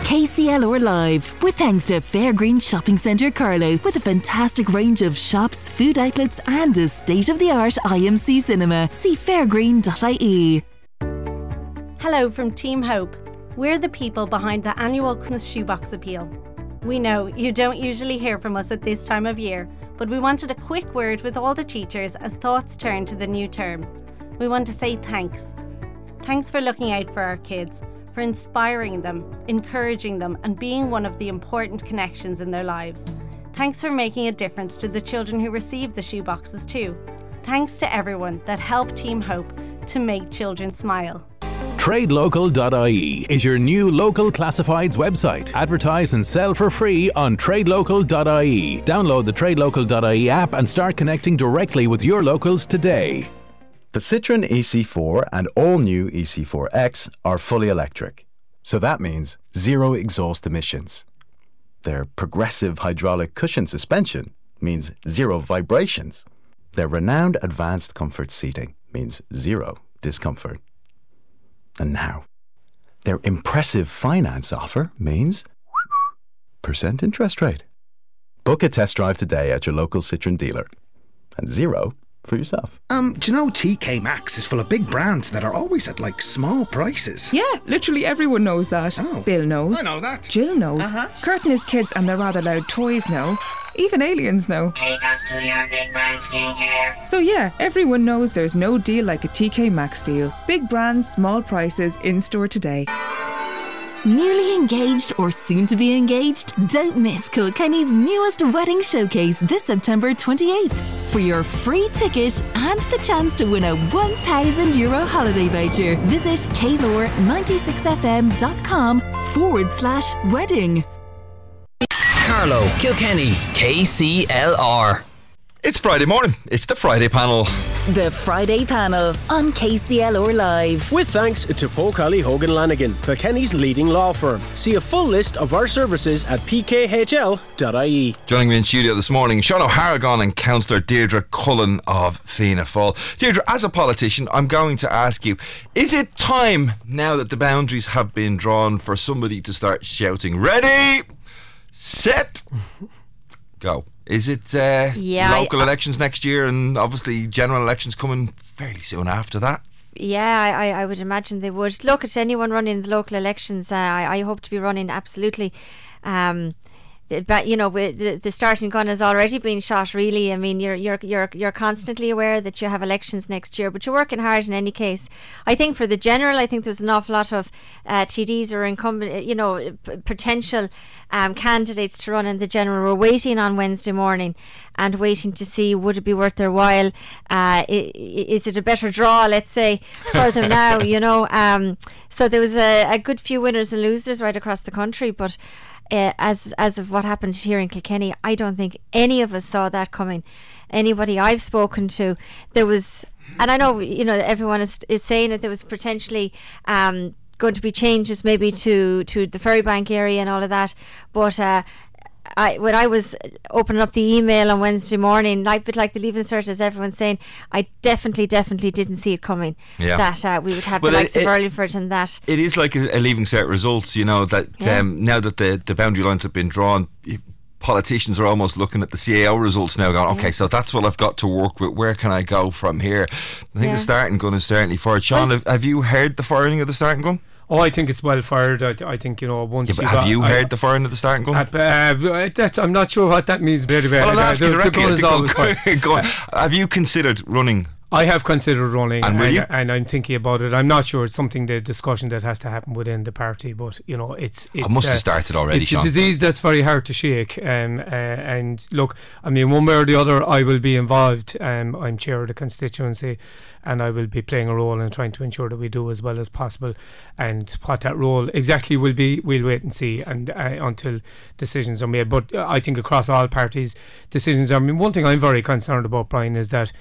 KCLR Live, with thanks to Fairgreen Shopping Centre Carlow, with a fantastic range of shops, food outlets, and a state of the art IMC cinema. See fairgreen.ie. Hello from Team Hope. We're the people behind the annual Christmas Shoebox Appeal. We know you don't usually hear from us at this time of year, but we wanted a quick word with all the teachers as thoughts turn to the new term. We want to say thanks. Thanks for looking out for our kids, for inspiring them, encouraging them, and being one of the important connections in their lives. Thanks for making a difference to the children who receive the shoeboxes too. Thanks to everyone that helped Team Hope to make children smile. TradeLocal.ie is your new local classifieds website. Advertise and sell for free on TradeLocal.ie. Download the TradeLocal.ie app and start connecting directly with your locals today. The Citroen EC4 and all new EC4X are fully electric. So that means zero exhaust emissions. Their progressive hydraulic cushion suspension means zero vibrations. Their renowned advanced comfort seating means zero discomfort. And now, their impressive finance offer means percent interest rate. Book a test drive today at your local Citroen dealer and zero for yourself. Um, do you know TK Maxx is full of big brands that are always at like small prices? Yeah, literally everyone knows that. Oh. Bill knows. I know that. Jill knows. Uh-huh. Curtin is kids and their rather loud toys know. Even aliens know. Take us to your big brand skincare. So yeah, everyone knows there's no deal like a TK Maxx deal. Big brands, small prices, in store today. Newly engaged or soon to be engaged? Don't miss Kilkenny's newest wedding showcase this September 28th for your free ticket and the chance to win a 1,000 euro holiday voucher. Visit kclr96fm.com forward slash wedding. Carlow, Kilkenny, KCLR. It's Friday morning. It's the Friday panel. The Friday panel on KCL or Live. With thanks to Poe Kiely Hogan Lanigan, Kilkenny's leading law firm. See a full list of our services at pkhl.ie. Joining me in studio this morning, Sean Ó hArgáin and Councillor Deirdre Cullen of Fianna Fáil. Deirdre, as a politician, I'm going to ask you: Is it time now that the boundaries have been drawn for somebody to start shouting, "Ready, set, go"? Is it uh, Yeah, I- local elections next year, and obviously general elections coming fairly soon after that? Yeah, I, I, I would imagine they would. Look at anyone running the local elections. Uh, I, I hope to be running absolutely. Um, but you know, the, the starting gun has already been shot. Really, I mean, you're you're you're you're constantly aware that you have elections next year, but you're working hard in any case. I think for the general, I think there's an awful lot of uh, TDs or incumbent, you know, p- potential um, candidates to run in the general. We're waiting on Wednesday morning and waiting to see would it be worth their while. Uh, is it a better draw, let's say, for them now? You know, um, so there was a, a good few winners and losers right across the country, but. Uh, as as of what happened here in Kilkenny, I don't think any of us saw that coming. Anybody I've spoken to, there was, and I know you know everyone is is saying that there was potentially um, going to be changes maybe to to the Ferrybank area and all of that, but. Uh, I, when I was opening up the email on Wednesday morning, like bit like the leaving cert, as everyone's saying, I definitely, definitely didn't see it coming. Yeah. That uh, we would have Well, the it- likes of it- Urlingford and that. It is like a, a leaving cert results, you know, that Yeah. um, now that the, the boundary lines have been drawn, politicians are almost looking at the CAO results now, going, okay, so that's what I've got to work with. Where can I go from here? I think Yeah. the starting gun is certainly fired. Sean, have, have you heard the firing of the starting gun? Oh, I think it's well fired. I, I think you know once. Yeah, you have got- you I- heard the firing of the starting gun? Uh, uh, that's, I'm not sure what that means. Very, very. well, I'll uh, ask you directly. Go- always go- fired. go. Have you considered running? I have considered running, And and, and I'm thinking about it. I'm not sure it's something the discussion that has to happen within the party, but you know, it's. it's I must have uh, started already, It's Sean. a disease that's very hard to shake. Um, uh, and look, I mean, one way or the other, I will be involved. Um, I'm chair of the constituency, and I will be playing a role in trying to ensure that we do as well as possible. And what that role exactly will be, we'll wait and see, and uh, until decisions are made. But uh, I think across all parties, decisions are. I mean, one thing I'm very concerned about, Brian, is that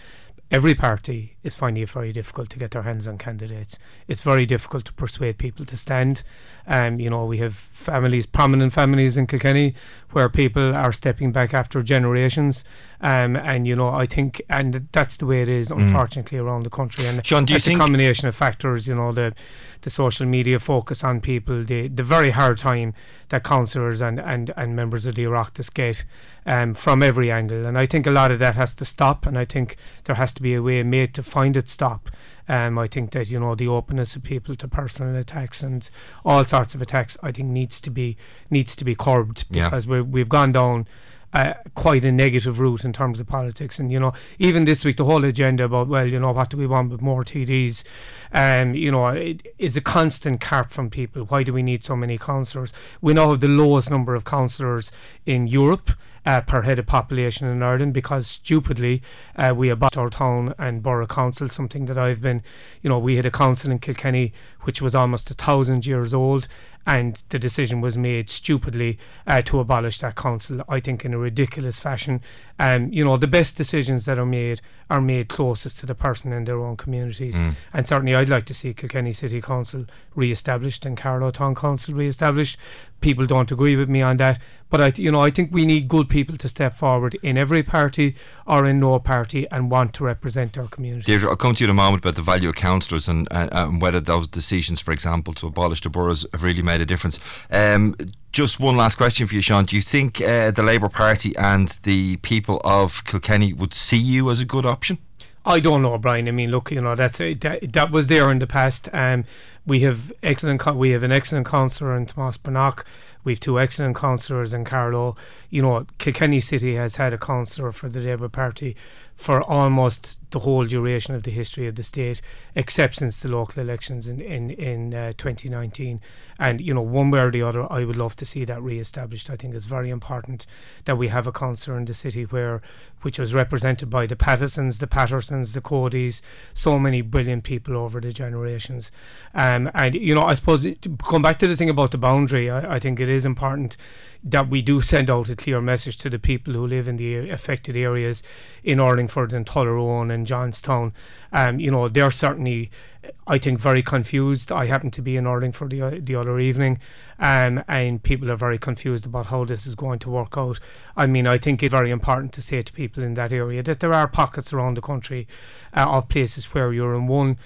every party is finding it very difficult to get their hands on candidates. It's very difficult to persuade people to stand. Um, you know, we have families, prominent families in Kilkenny, where people are stepping back after generations. Um, and you know, I think, and that's the way it is, Mm. unfortunately, around the country. And Sean, do you think- a combination of factors? You know, the the social media focus on people, the the very hard time that councillors and, and, and members of the Oireachtas get um, from every angle. And I think a lot of that has to stop. And I think there has to be a way made to find it stop. Um, I think that you know the openness of people to personal attacks and all sorts of attacks, I think needs to be needs to be curbed Yeah. because we we've gone down uh, quite a negative route in terms of politics. And you know, even this week, the whole agenda about well, you know, what do we want with more TDs? Um, you know, it is a constant carp from people. Why do we need so many councillors? We now have the lowest number of councillors in Europe. Uh, per head of population in Ireland because stupidly uh, we abolished our town and borough council something that I've been you know we had a council in Kilkenny which was almost a thousand years old and the decision was made stupidly uh, to abolish that council I think in a ridiculous fashion. Um, you know the best decisions that are made are made closest to the person in their own communities Mm. and certainly I'd like to see Kilkenny City Council re-established and Carlow Town Council re-established people don't agree with me on that but I, you know, I think we need good people to step forward in every party or in no party and want to represent their community. Deirdre, I'll come to you in a moment about the value of councillors and, and, and whether those decisions, for example, to abolish the boroughs have really made a difference. Um, just one last question for you, Sean. Do you think uh, the Labour Party and the people of Kilkenny would see you as a good option? I don't know, Brian. I mean, look, you know, that's a, that, that was there in the past. Um, we have excellent. We have an excellent councillor in Tomas Breathnach. We've two excellent councillors in Carlow. You know, Kilkenny City has had a councillor for the Labour Party for almost the whole duration of the history of the state, except since the local elections in in in uh, 2019. And you know, one way or the other, I would love to see that re-established. I think it's very important that we have a councillor in the city where, which was represented by the Pattisons, the Pattisons, the Codys, so many brilliant people over the generations. Um, and you know, I suppose come back to the thing about the boundary, I, I think it is important that we do send out a clear message to the people who live in the affected areas in Urlingford and Tullaroan and Johnstown. Um, you know, they're certainly, I think, very confused. I happened to be in Urlingford the, the other evening, um, and people are very confused about how this is going to work out. I mean, I think it's very important to say to people in that area that there are pockets around the country uh, of places where you're in one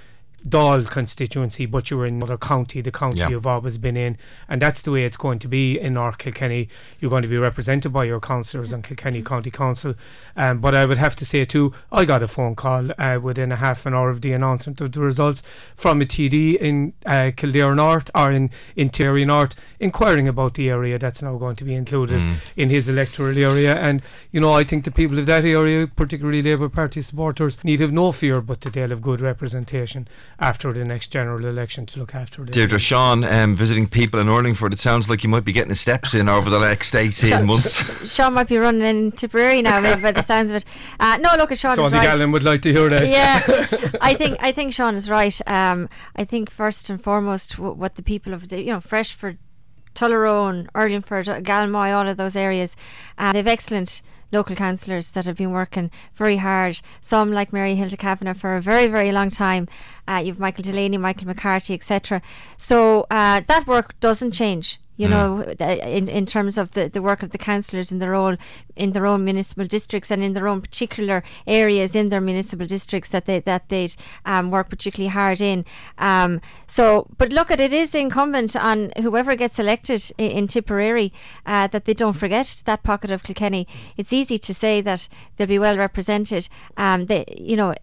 Dáil constituency, but you're in another county, the county Yeah. you've always been in, and that's the way it's going to be in North Kilkenny. You're going to be represented by your councillors on Kilkenny County Council. Um, but I would have to say too, I got a phone call uh, within a half an hour of the announcement of the results from a TD in uh, Kildare North or in in Terry North, inquiring about the area that's now going to be included Mm. in his electoral area. And you know, I think the people of that area, particularly Labour Party supporters, need have no fear but that they'll have good representation after the next general election to look after them. Deirdre, Sean, um, visiting people in Urlingford, it sounds like you might be getting the steps in over the next 18 Sean- months. Sean might be running in Tipperary now, maybe by the sounds of it. Uh, no, look, at Sean Don't is think right. Alan would like to hear that. yeah, I think I think Sean is right. Um, I think first and foremost, w- what the people of the you know Freshford, Tullaroan, Urlingford, Galmoy, all of those areas, uh, they've excellent local councillors that have been working very hard. Some like Mary Hilda Cavanagh for a very very long time. Uh, you've Michael Delaney, Michael McCarthy, etc. So uh, that work doesn't change. You Mm. know, in in terms of the, the work of the councillors in their own in their own municipal districts and in their own particular areas in their municipal districts that they that they um, work particularly hard in. Um, so, but look at it is incumbent on whoever gets elected in, in Tipperary uh, that they don't forget that pocket of Kilkenny. It's easy to say that they'll be well represented. Um, they, you know.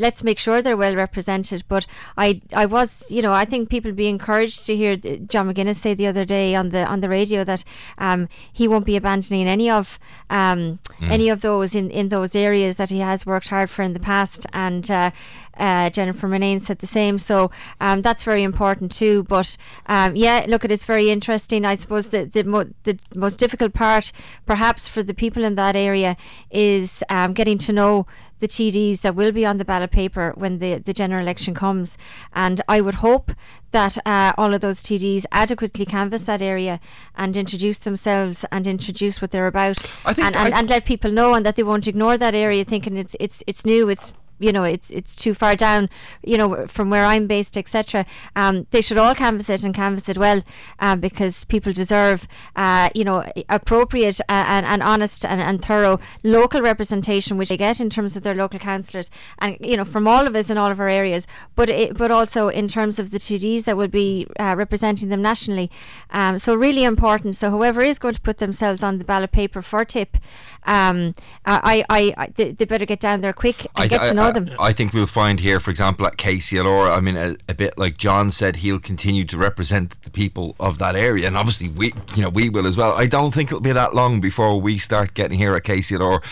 Let's make sure they're well represented. But I, I was, you know, I think people be encouraged to hear John McGuinness say the other day on the on the radio that um, he won't be abandoning any of um, Mm. any of those in, in those areas that he has worked hard for in the past. And uh, uh, Jennifer Murnane said the same. So um, that's very important too. But um, yeah, look, it is very interesting. I suppose the the, mo- the most difficult part, perhaps for the people in that area, is um, getting to know the TDs that will be on the ballot paper when the, the general election comes. And I would hope that uh, all of those TDs adequately canvass that area and introduce themselves and introduce what they're about I think and, and, and let people know and that they won't ignore that area thinking it's it's it's new, it's you know it's it's too far down you know from where I'm based etc um, they should all canvass it and canvass it well um, because people deserve uh, you know appropriate uh, and, and honest and, and thorough local representation which they get in terms of their local councillors and you know from all of us in all of our areas but it, but also in terms of the TDs that will be uh, representing them nationally. Um, so really important. So whoever is going to put themselves on the ballot paper for tip um, I, I, I they, they better get down there quick and I, get to know I- them I think we'll find here, for example, at KCLR, I mean, a, a bit like John said, he'll continue to represent the people of that area, and obviously we, you know, we will as well. I don't think it'll be that long before we start getting here at KCLR.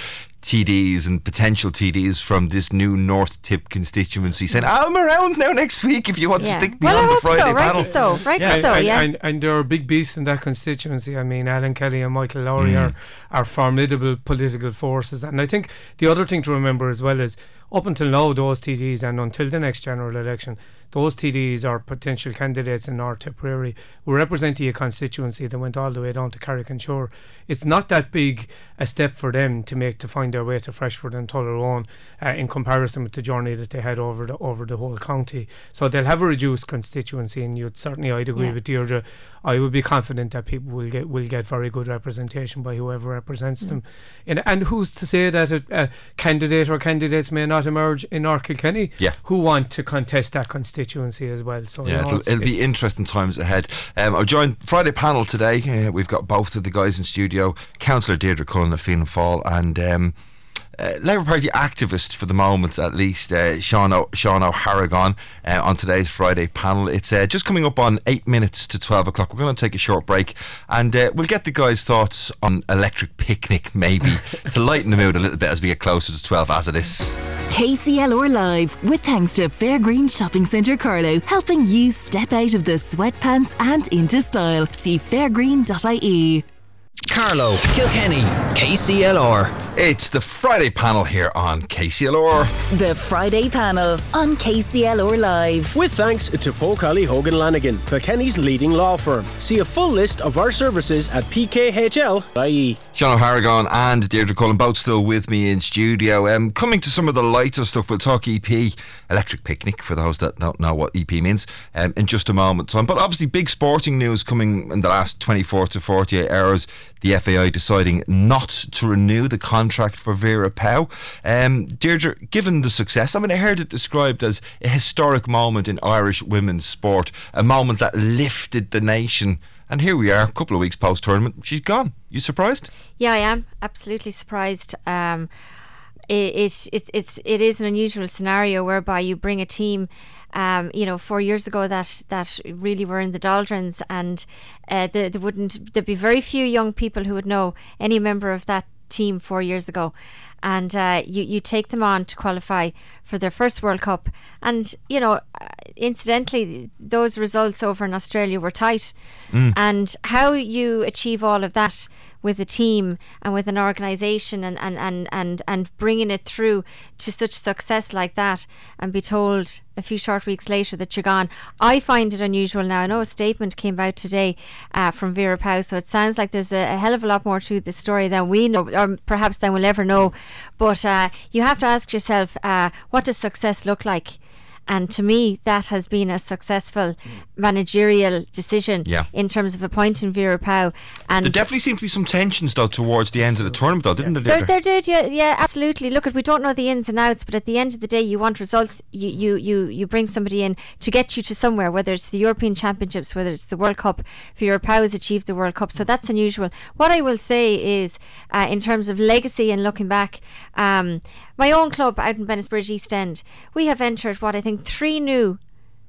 TDs and potential TDs from this new North Tip constituency saying, I'm around now next week if you want Yeah. to stick me Well, I on the hope so, Friday rightly panel. so, rightly and, so, and, yeah. And, and there are big beasts in that constituency. I mean, Alan Kelly and Michael Lowry Mm. are, are formidable political forces. And I think the other thing to remember as well is up until now, those TDs and until the next general election, those TDs are potential candidates in North Tipperary who represent a constituency that went all the way down to Carrick-on-Suir. It's not that big a step for them to make to find their way to Freshford and Tullaroan uh, in comparison with the journey that they had over the over the whole county. So they'll have a reduced constituency, and you'd certainly I'd agree Yeah. with Deirdre. I would be confident that people will get will get very good representation by whoever represents Mm. them. And and who's to say that a, a candidate or candidates may not emerge in North Kilkenny Yeah. who want to contest that constituency as well. So you Yeah, know, it'll, it'll be interesting times ahead. Um, I'm joined Friday panel today. Uh, we've got both of the guys in studio. Councillor Deirdre Cullen of Fianna Fáil and um, uh, Labour Party activist for the moment, at least, uh, Sean, o- Sean Ó hArgáin uh, on today's Friday panel. It's uh, just coming up on eight minutes to 12 o'clock. We're going to take a short break and uh, we'll get the guys' thoughts on electric picnic, maybe, to lighten the mood a little bit as we get closer to 12 after this. KCLR Live, with thanks to Fairgreen Shopping Centre Carlow, helping you step out of the sweatpants and into style. See fairgreen.ie. Carlow, Kilkenny, KCLR. It's the Friday panel here on KCLR. The Friday panel on KCLR Live. With thanks to Poe Kiely Hogan Lanigan, Kilkenny's leading law firm. See a full list of our services at pkhl.ie. Sean Ó hArgáin and Deirdre Cullen both still with me in studio. Um, coming to some of the lighter stuff, we'll talk EP, Electric Picnic, for those that don't know what EP means, um, in just a moment. Time. But obviously, big sporting news coming in the last 24 to 48 hours. The FAI deciding not to renew the contract for Vera Pauw. Um, Deirdre, given the success, I mean, I heard it described as a historic moment in Irish women's sport, a moment that lifted the nation. And here we are, a couple of weeks post tournament. She's gone. You surprised? Yeah, I am absolutely surprised. Um, it, it, it, it's it is an unusual scenario whereby you bring a team. Um, you know, four years ago that that really were in the doldrums, and uh, there, there wouldn't there'd be very few young people who would know any member of that team four years ago and uh, you you take them on to qualify for their first World Cup. And you know, uh, incidentally, those results over in Australia were tight. Mm. And how you achieve all of that with a team and with an organisation and, and, and, and, and bringing it through to such success like that and be told a few short weeks later that you're gone. I find it unusual now. I know a statement came out today uh, from Vera Pauw, so it sounds like there's a, a, hell of a lot more to the story than we know, or perhaps than we'll ever know. But uh, you have to ask yourself, uh, what does success look like? And to me, that has been a successful managerial decision Yeah. in terms of appointing Vera Pauw. And There definitely seemed to be some tensions, though, towards the end of the tournament, though, didn't there, There, there did, yeah, yeah, absolutely. Look, we don't know the ins and outs, but at the end of the day, you want results. You, you, you, you bring somebody in to get you to somewhere, whether it's the European Championships, whether it's the World Cup. Vera Pauw has achieved the World Cup, so that's unusual. What I will say is, uh, in terms of legacy and looking back, um, my own club out in Bennettsbridge East End, we have entered what I think three new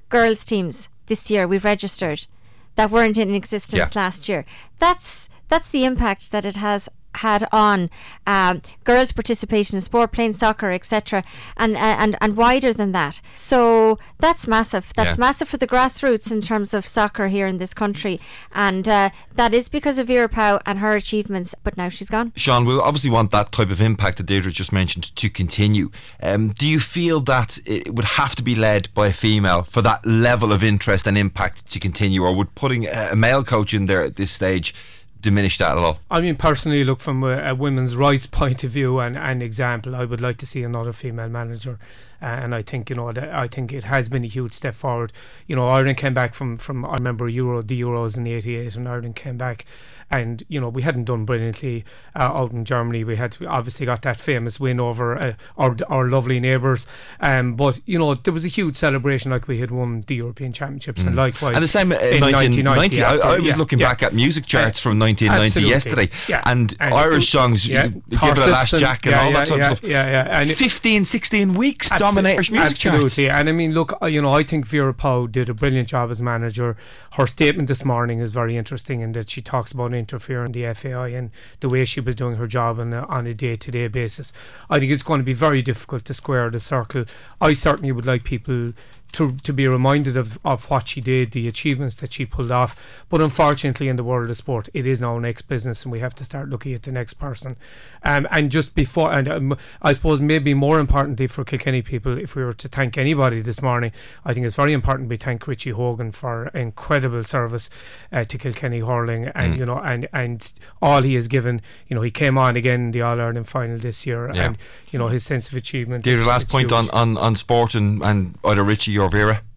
girls' teams this year. We've registered that weren't in existence Yeah. last year. That's that's the impact that it has had on um, girls' participation in sport, playing soccer, etc., and and and wider than that. So that's massive. That's Yeah. massive for the grassroots in terms of soccer here in this country, and uh, that is because of Vera Pauw and her achievements. But now she's gone. Sean, we'll obviously want that type of impact that Deirdre just mentioned to continue. Um, do you feel that it would have to be led by a female for that level of interest and impact to continue, or would putting a male coach in there at this stage diminish that at all? I mean, personally, look from a, a women's rights point of view and, and example, I would like to see another female manager. Uh, and I think you know that I think it has been a huge step forward. You know, Ireland came back from from I remember Euro the Euros in '88, and Ireland came back, and you know we hadn't done brilliantly uh, out in Germany. We had obviously got that famous win over uh, our our lovely neighbours, um, but you know there was a huge celebration like we had won the European Championships, and Mm. likewise And the same uh, in 1990. I, after- I was yeah, looking yeah. back at music charts from 1990 Absolutely. yesterday, and, And Irish songs, yeah. you, give it a last and- jack and all that sort of stuff. Yeah, yeah. And it- 15, 16 weeks dominate Irish music Absolutely, charts. and I mean, look, uh, you know, I think Vera Pauw did a brilliant job as manager. Her statement this morning is very interesting in that she talks about interfering the FAI and the way she was doing her job on a, on a day-to-day basis. I think it's going to be very difficult to square the circle. I certainly would like people to to be reminded of, of what she did, the achievements that she pulled off. But unfortunately, in the world of sport, it is now next business, and we have to start looking at the next person. Um, and just before, and um, I suppose maybe more importantly for Kilkenny people, if we were to thank anybody this morning, I think it's very important we thank Richie Hogan for incredible service uh, to Kilkenny hurling, and Mm. you know, and and all he has given. You know, he came on again in the All Ireland final this year, Yeah. and you know his sense of achievement. Deirdre, last point huge. on, on, on sport and, and either Richie or Vera.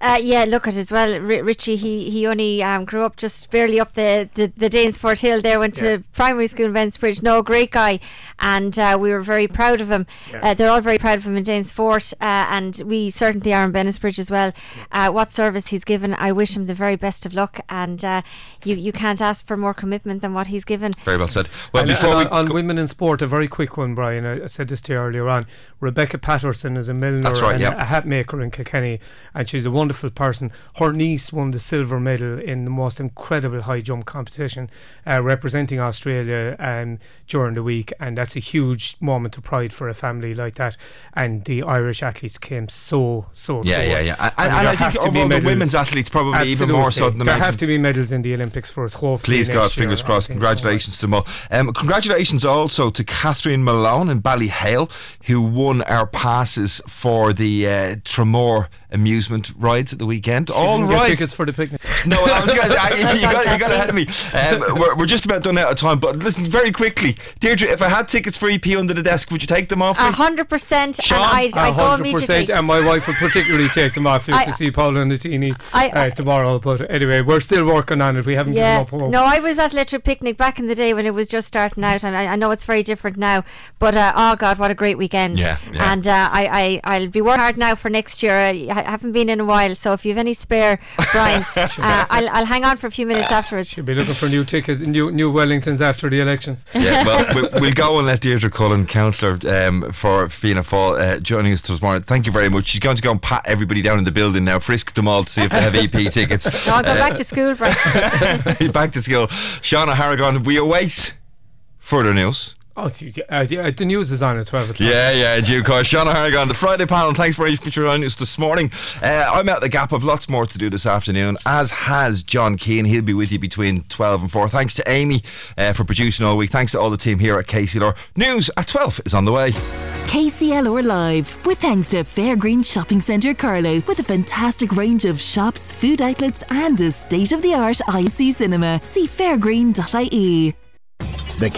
Uh, yeah, look at it as well. R- Richie, he he only um, grew up just barely up the the, the Danesfort Hill. There went to primary school in Bennettsbridge. No, great guy, and uh, we were very proud of him. Uh, they're all very proud of him in Danesfort, uh, and we certainly are in Bennettsbridge as well. Uh, what service he's given, I wish him the very best of luck. And uh, you you can't ask for more commitment than what he's given. Very well said. Well, And- before and we on, on women in sport, a very quick one, Brian. I, I said this to you earlier on. Rebecca Patterson is a milliner That's right, and yeah. a hat maker in Kilkenny, and she's a wonderful wonderful person. Her niece won the silver medal in the most incredible high jump competition, uh, representing Australia um, during the week, and that's a huge moment of pride for a family like that. And the Irish athletes came so so Yeah, close. yeah, yeah. And- And and there I think have to of be all the medals. women's athletes, probably even more so than the There men. have to be medals in the Olympics for us. Hopefully, Please God, fingers crossed. think so. Congratulations to them all. Um, congratulations also to Catherine Malone and Ballyhale, who won our passes for the uh, Tramore amusement rides at the weekend. All didn't get rides. tickets for the picnic. No, I was gonna, I, you, got, you got ahead of me. Um, we're, we're just about done out of time, but listen very quickly, Deirdre. If I had tickets for EP under the desk, would you take them off me? A hundred percent, and Sean? I'd, I'd go immediately. and my wife would particularly take them off you I- to see Paolo Nutini I- uh, tomorrow. But anyway, we're still working on it. We haven't Yeah, given up hope. no, I was at Little Picnic back in the day when it was just starting out, and I, I know it's very different now. But uh, oh God, what a great weekend! Yeah, yeah. And uh, I, I, I'll be working hard now for next year. I I haven't been in a while, so if you have any spare, Brian, uh, I'll, I'll hang on for a few minutes afterwards. She'll be looking for new tickets, new new Wellingtons after the elections. yeah, well, we, we'll go and let Deirdre Cullen, councillor um, for Fianna Fáil, uh, joining us this morning. Thank you very much. She's going to go and pat everybody down in the building now, frisk them all to see if they have EP tickets. No, I'll go Uh, back to school, Brian. back to school. Seán Ó hArgáin, we await further news. Oh, yeah, uh, yeah, the news is on at twelve o'clock. Yeah, yeah, in due course. Seán Ó hArgáin, the Friday panel. Thanks very much for joining us this morning. Uh, I'm out the gap of lots more to do this afternoon, as has John Keane. He'll be with you between 12 and 4. Thanks to Amy uh, for producing all week. Thanks to all the team here at KCLR. News at 12 is on the way. KCLR Live, with thanks to Fairgreen Shopping Centre Carlow, with a fantastic range of shops, food outlets, and a state of the art IMC cinema. See fairgreen.ie. The